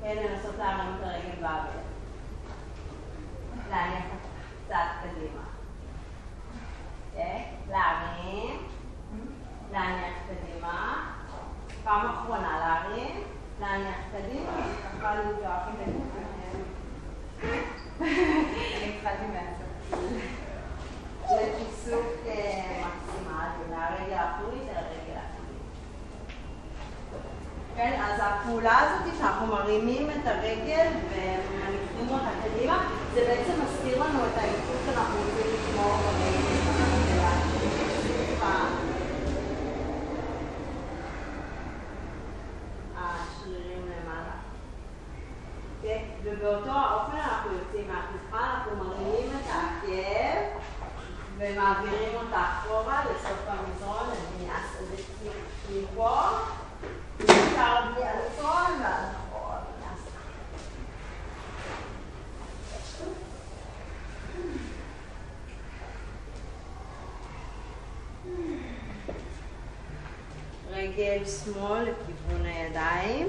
כן? לנסות להרים את הרגל באוויר. להניח קצת קדימה. כן? להרים, להניח קדימה. פעם אחרונה להרים, להניח קדימה, ככה למתוח את הגוף. אני התחלתי מהצד. לפיסוק אה, מקסימלי, מהרגל האחורי. כן? אז הפעולה הזאת שאנחנו מרימים את הרגל ומניחים אותה קדימה, זה בעצם מסתיר לנו את העיכוב שאנחנו רוצים לשמור ברגל. אוקיי? ובאותו האופן אנחנו יוצאים מהכנספה, אנחנו מרימים את העקב ומעבירים אותה אחורה לסוף המזרון, לבנייה סודקית מפה. רגל שמאל לכיוון הידיים,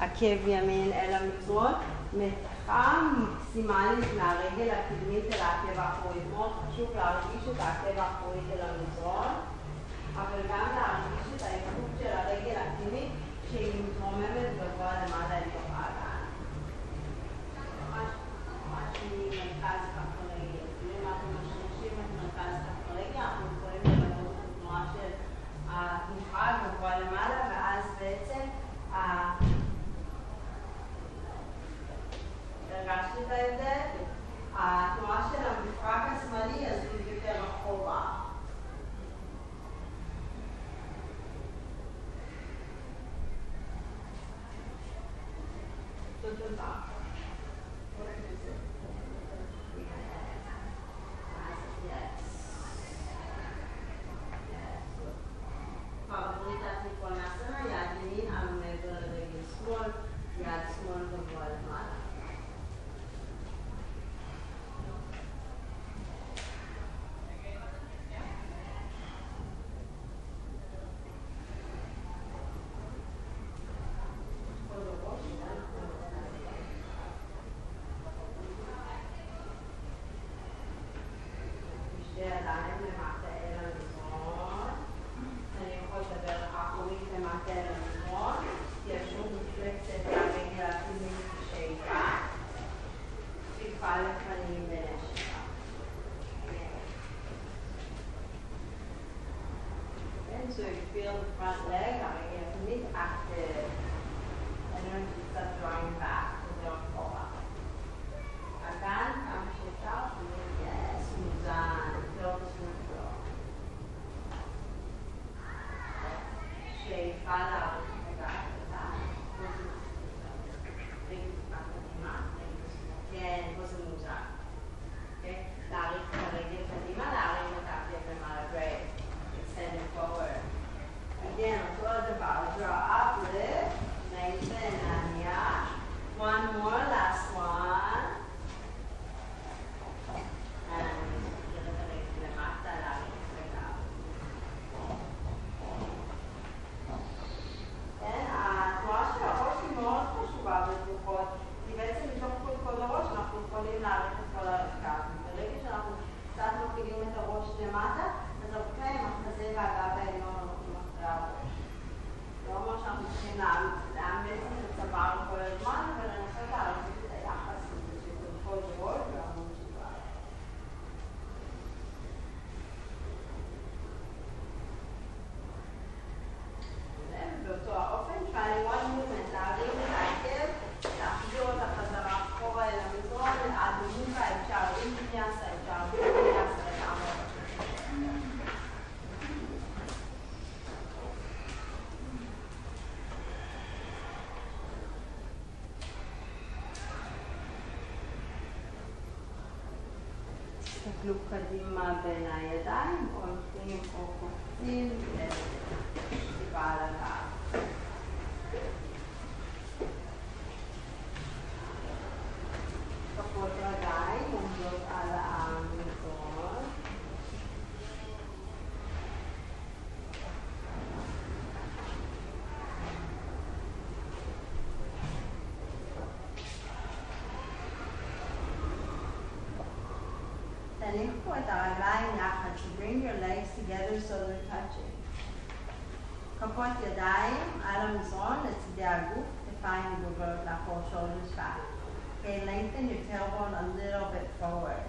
עקב ימין אל המזרון, מתחה מקסימלית מהרגל הקדמית אל העקב האחורי. מאוד חשוב להרגיש את העקב האחורי אל המזרון, אבל גם להרגיש את האיכות של הרגל הקדמית שהיא מתרוממת גבוה למעלה אל תוך האגן. ממש ממש ממרכז a so you feel the front leg, הרגל הפנימית, active. energy start drawing back, וזה עוד אחורה. אגן, כמה שאפשר, yes, מאוזן, feel the smooth flow. שאיפה להאריך את הגב, בצד. רגל טיפה קדימה, רגל שמאל. כן, פה זה מאוזן. אוקיי? להאריך את הרגל קדימה, להרים את הכתף למעלה, great. extend it forward. Again, אותו הדבר, draw up, lift, lengthen, להניע. One more, last one. And נחזיר את הרגל למטה, להאריך את הגב. כן, התנועה של הראש היא מאוד חשובה בתרופות, כי בעצם מתוך כל כל הראש אנחנו יכולים להאריך את כל הקו. ברגע שאנחנו קצת מפעילים את הראש למטה, אז אוקיי, החזה והגב העליון הולכים אחרי הראש. זה לא אומר שאנחנו צריכים לאמץ את הצוואר כל הזמן, אבל לנסות להאריך את היחס הזה של תרופות ראש ועמוד שדרה. באותו האופן, try one movement, להרים את העקב, להחזיר אותה חזרה אחורה אל המזרון, עד מובה אפשר, עם ויניאסה אפשר, בלי ויניאסה לגמרי. תסתכלו קדימה בין הידיים, הולכים או קופצים Okay, lengthen your tailbone a little bit forward.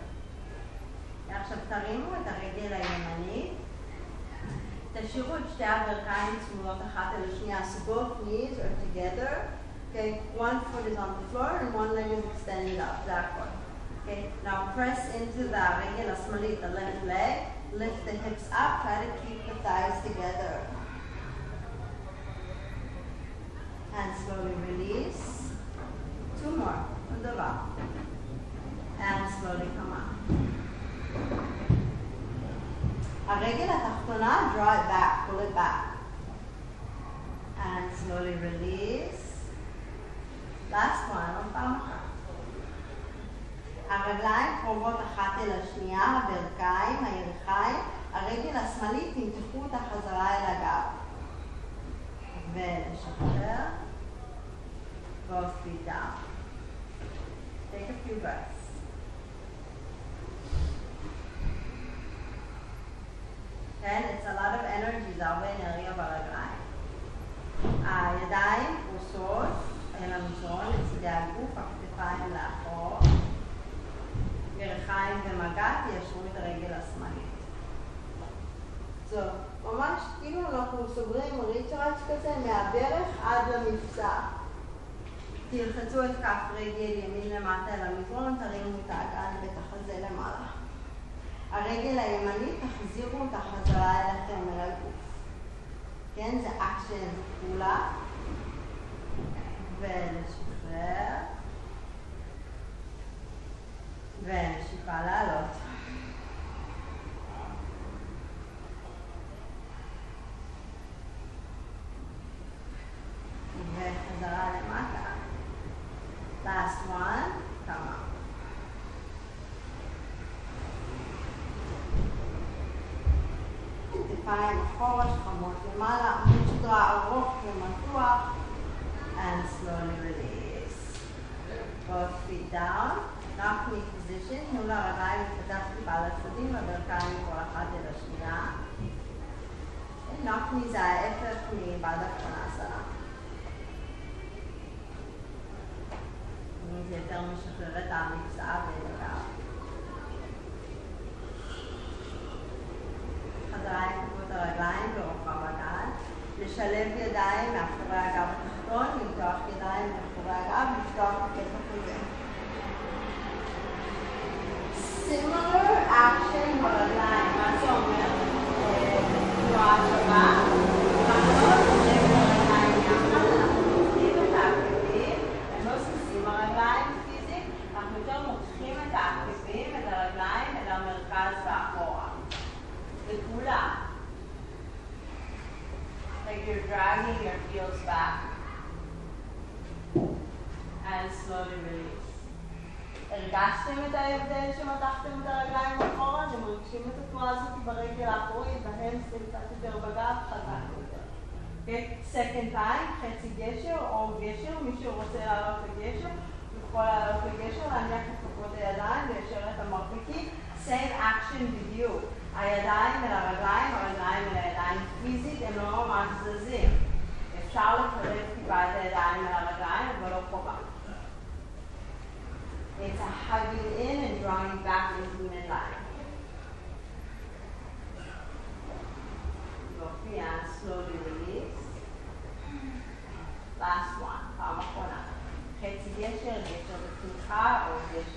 עכשיו תרימו את הרגל הימנית, תשאירו את שתי הברכיים צמודות אחת אל השנייה, so both knees are together. Okay, one foot is on the floor and one leg is extended up, זה הכל. Okay, now press into the הרגל השמאלית, the left leg, lift the hips up, try to keep the thighs together. הרגל התחתונה, draw it back, pull it back. And slowly release. last one, עוד פעם אחת. הרגליים קרובות אחת אל השנייה, הברכיים, הירכיים, הרגל השמאלית, תמתחו אותה חזרה אל הגב. ולשחרר. both feet down. Take a few breaths. כן, it's a lot of energy, זה הרבה אנרגיה ברגליים. הידיים פרוסות אל המזרון, לצידי הגוף, הכתפיים לאחור. ירכיים במגע, תיישרו את הרגל השמאלית. זהו, ממש כאילו אנחנו סוגרים ריצ'ראץ' כזה מהברך עד למבצע. תלחצו את כף רגל ימין למטה אל המזרון, תרימו את האגן ואת החזה למעלה. הרגל הימנית, תחזירו אותה חזרה אליכם, אל הגוף. כן, זה אקשן פעולה. ולשחרר. ונשיפה לעלות. וחזרה למטה. Last one, come up. כתפיים אחורה, שכמות למעלה, עמוד שדרה ארוך ומתוח, and slowly release. both feet down, knee position, תנו לרגליים להתפתח טיפה לצדדים, הברכיים כל אחת אל השנייה. knee זה ההפך מבעד קונאסנה. זה יותר משחרר את המבצע ואת הגב. חזרה עם כפות הרגליים ברוחב הגב. לשלב ידיים מאחורי הגב התחתון, למתוח ידיים מאחורי הגב, לפתוח את החזה. similar action ברגליים, מה זה אומר? תנועה שווה. אנחנו לא עושים את הרגליים יחד, אנחנו מותחים את העקבים, אנחנו לא זזים הרגליים פיזית, אנחנו יותר מותחים את העקבים, את הרגליים, אל המרכז ואחורה. לכולם. Like you're dragging your heels back slowly release. הרגשתם את ההבדל שמתחתם את הרגליים אחורה? אתם מרגישים את התנועה הזאת ברגל האחורית, בהמסטר קצת יותר בגב, חזק יותר. second time, חצי גשר או גשר, מי שרוצה לעלות לגשר, יכול לעלות לגשר, להניח את כפות הידיים, ליישר את המרפקים. same action בדיוק. הידיים אל הרגליים, הרגליים אל הידיים פיזית, הם לא ממש זזים. אפשר לקרב טיפה את הידיים אל הרגליים, אבל לא חובה. It's a hugging in and drawing back into midline. יופי, and slowly release. last one, פעם אחרונה. חצי גשר, גשר בתמיכה או גשר מלא.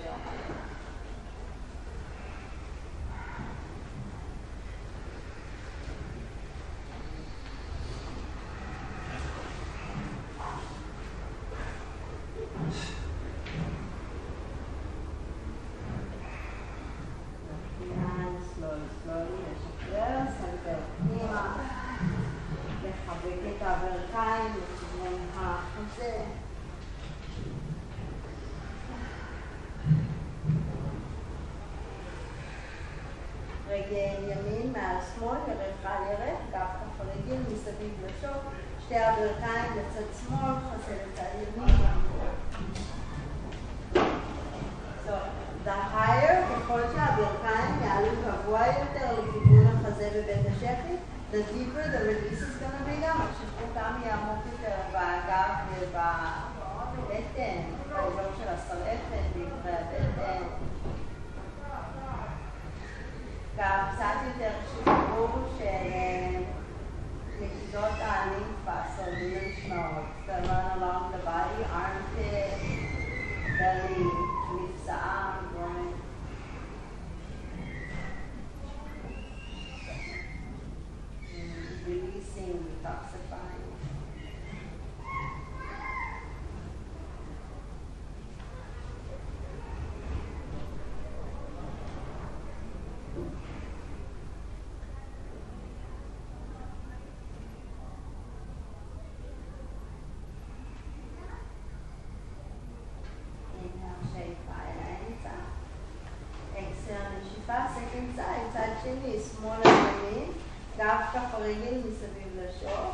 Side, צד שני, שמאל ימין, גב כף הרגל מסביב לשוק,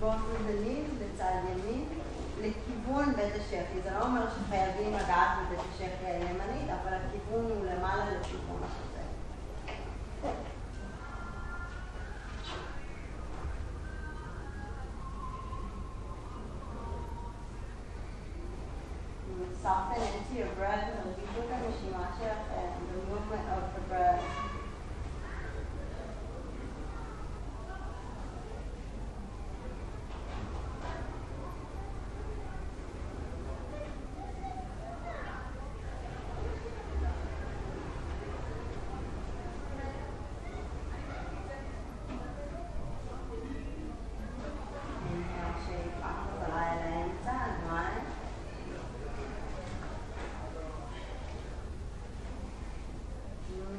both כננים בצד ימין, לכיוון בית השחי. זה לא אומר שחייבים לגעת בבית השחי הימנית, אבל הכיוון הוא למעלה לכיוון החזה. soften into your breath את הנשימה שלכם, the movement of the breath. inhale, שאיפה חזרה אל האמצע, הגריים.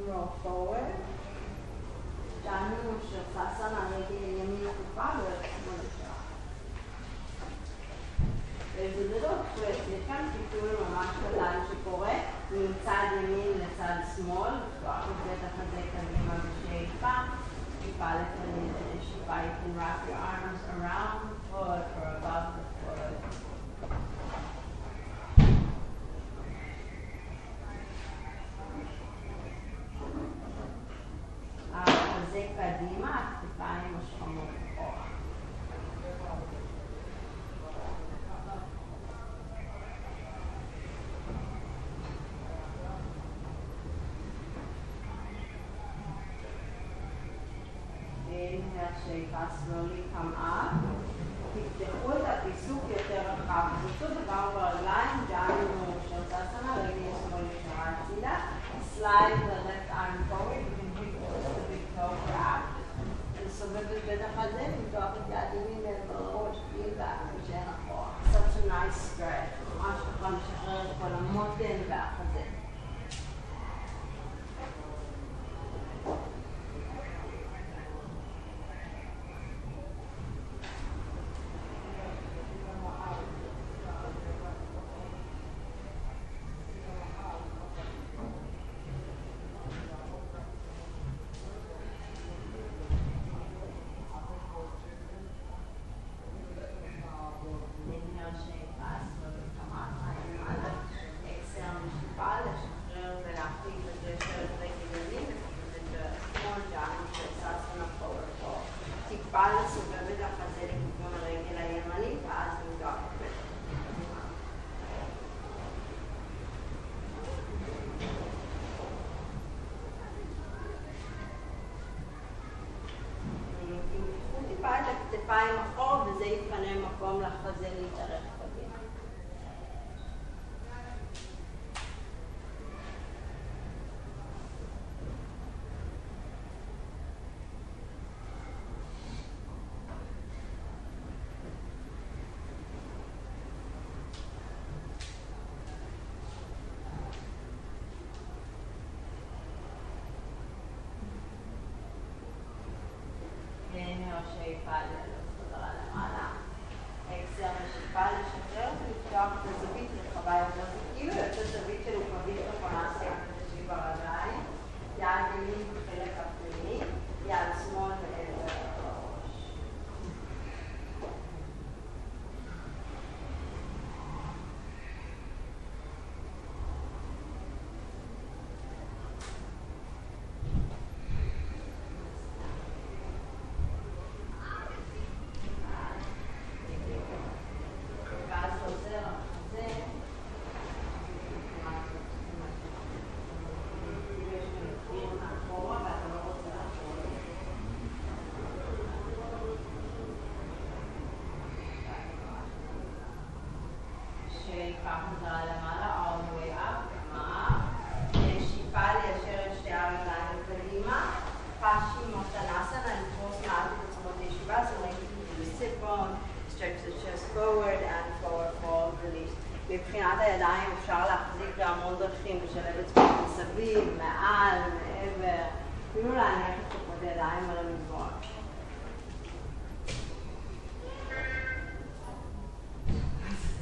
roll forward. דנו שפסנה רגל ימין כופה ושמאל ישר. ואיזה little twist, יש כאן פיתול ממש קטן שקורה מצד ימין לצד שמאל, לפתוח את בית החזה קדימה בשאיפה, טיפה לפנים ונשיפה, you can wrap your arms around the foot or above the foot. החזה קדימה, הכתפיים מושכמות אחורה. Inhale, shake, slowly come up. תפתחו את הפיסוק יותר רחב. תפתחו דבר ברגליים, ג'אנו שרצסנה, רגל שמאל ישרה הצידה. slide the left arm forward, you can hit the big toe grab. לסובב את בטח הזה, למתוח את יד ימין ואת בראש, בלי והמשך אחורה. such a nice stretch, ממש ככה משחרר את כל המותן והחזה. Inhale, shake fast, slowly come up, higher למעלה. Exhale, נשיפה, לשחרר ולהחליק לגשר את רגל ימין, וג'ר שמאל, ג'אנו שרצסנה forward fold. טיפה לסובב את החזה לכיוון הרגל הימנית, ואז למתוח את בטח. תמתחו טיפה את הכתפיים אחורה וזה יתפנה מקום לחזה להתארך קדימה. inhale, שאיפה לעלות חזרה למעלה. אקסל נשיפה לשחרר ולפתוח את הזווית רחבה יותר. זה כאילו יוצא זווית של עוקבית נכונה סיימת ברגליים. יד ימין בחלק הפנימי, יד שמאל מעבר לראש. ואז חוזר החזה. יש כאן קיר מאחורה ואתה לא רוצה לחזור. שאיפה חזרה למעלה, all the way up, כמה. שאיפה ליישר את שתי הרגליים קדימה. פאשי מוטנסנה, לתפוס מעט את עצמות הישיבה, so like you do sit bone, stretch the chest forward and forward fold release. מבחינת הידיים אפשר להחזיק בהמון דרכים, לשלב אצבעות מסביב, מעל, מעבר, אפילו להניח את כפות הידיים על המזרון.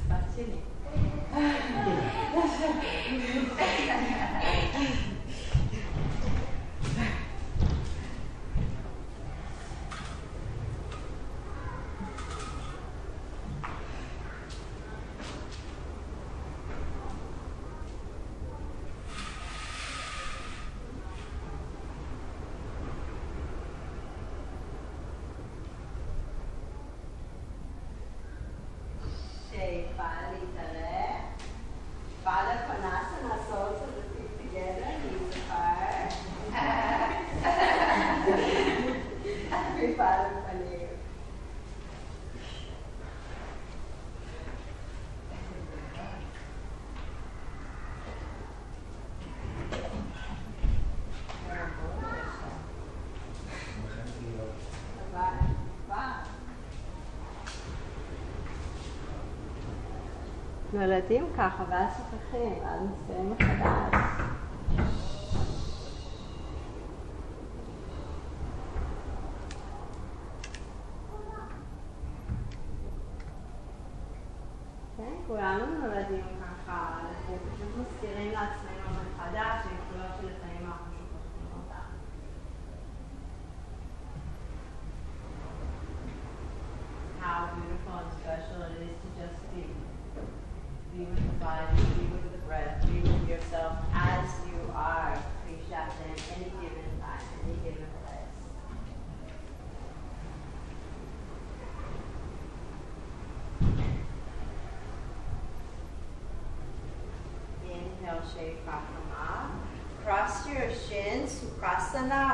בת שלי. שאיפה להתערב. Pada Konasana soles of the feet together, knees apart. Pada Paneer. Bye. Bye. נולדים ככה, ואז שוכחים, ואז מסתיים מחדש. כן, כולנו נולדים ככה, אנחנו פשוט מזכירים לעצמנו מחדש שיכולות שלפעמים אנחנו Cross your shins, Sukhasana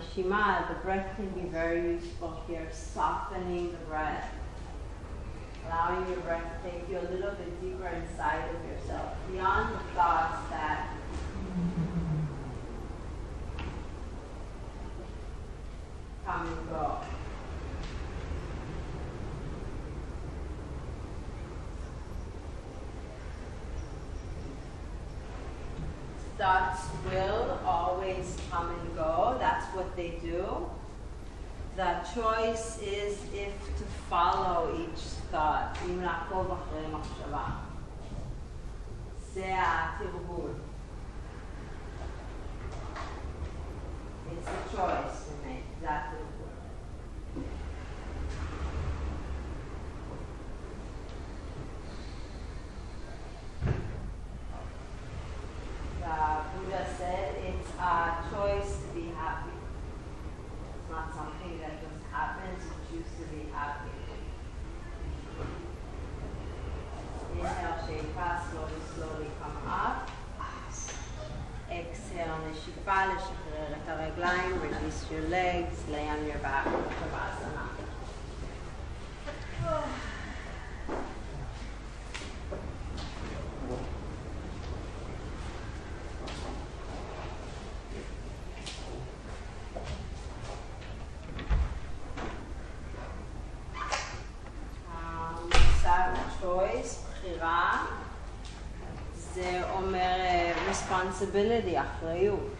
the the breath can be very useful here, softening the breath, allowing your breath to take you a little bit deeper inside of yourself, beyond the thoughts that come and go. Thoughts will always come and what they do, the choice is if to follow each thought, אם לעקוב אחרי מחשבה. זה It's a choice we make, choice, בחירה, זה אומר responsibility, אחריות.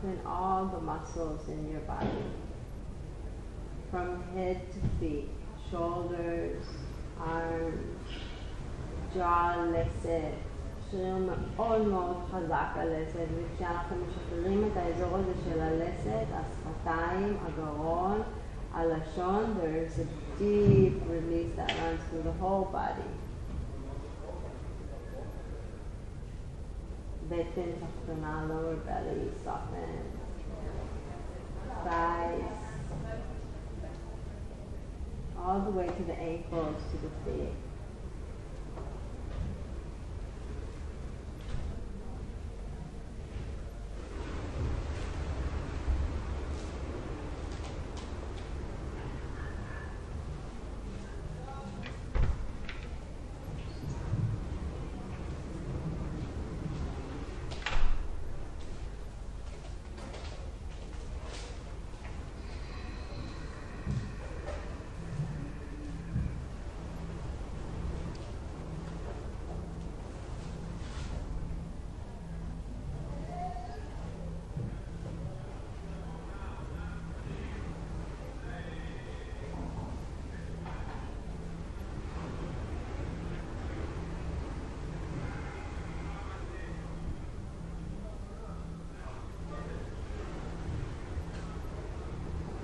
Soften all the muscles in your body. From head to feet, shoulders, arms, jaw, לשאת. שרירים מאוד מאוד חזק הלסת, וכשאנחנו משחררים את האזור הזה של הלסת, השפתיים, הגרון, הלשון, there is a deep release that runs through the whole body. they thin toughen our lower belly, soften thighs, all the way to the ankles, to the feet.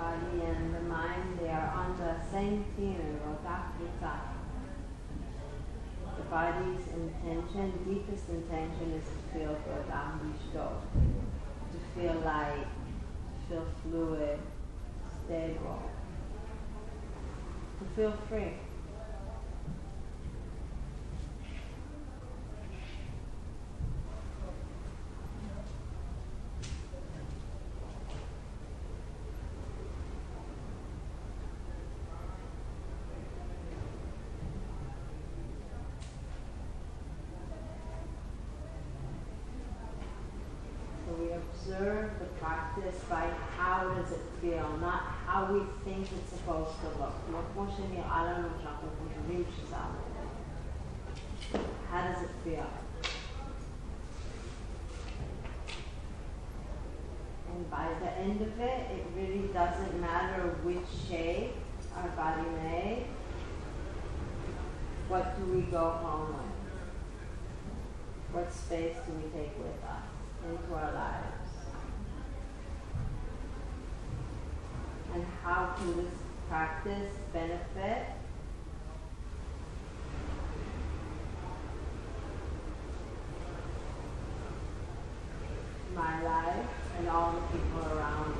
Body and the mind, they are on the same team in Rodak Vitak. The body's intention, deepest intention is to feel Rodam um, Vishto, to feel light, feel fluid, stable, to feel free. So we observe the practice by how does it feel, not how we think it's supposed to look. Um, how does it feel? And by the end of it, it really doesn't matter which shape our body may. What do we go home with? What space do we take with us into our lives? And how can this practice benefit my life and all the people around me?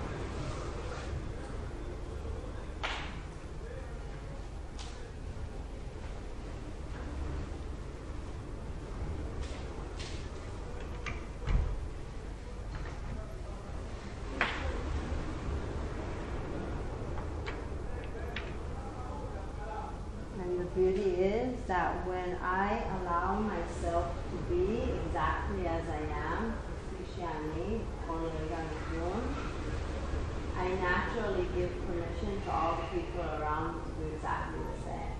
And the beauty is that when I allow myself to be exactly as I am, I naturally give permission to all the people around to do exactly the same.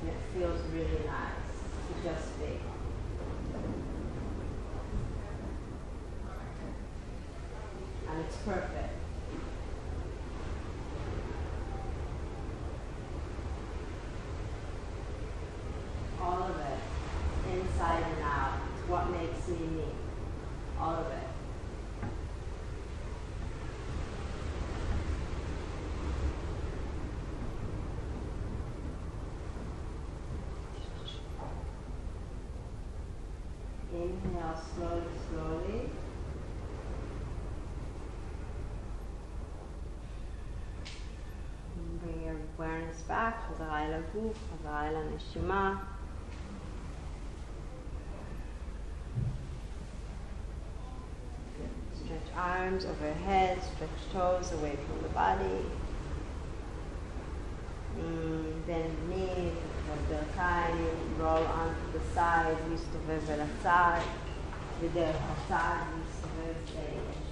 And it feels really nice to just be. And it's perfect. Inhale slowly, slowly. And Bring your awareness back, חזרה אל הגוף, חזרה אל הנשימה. Stretch Stretch arms overhead, stretch toes away from the body. Mm, bend knees, הברכיים, roll onto side, להסתובב אל הצד, ודרך הצד להסתובב לישיבה.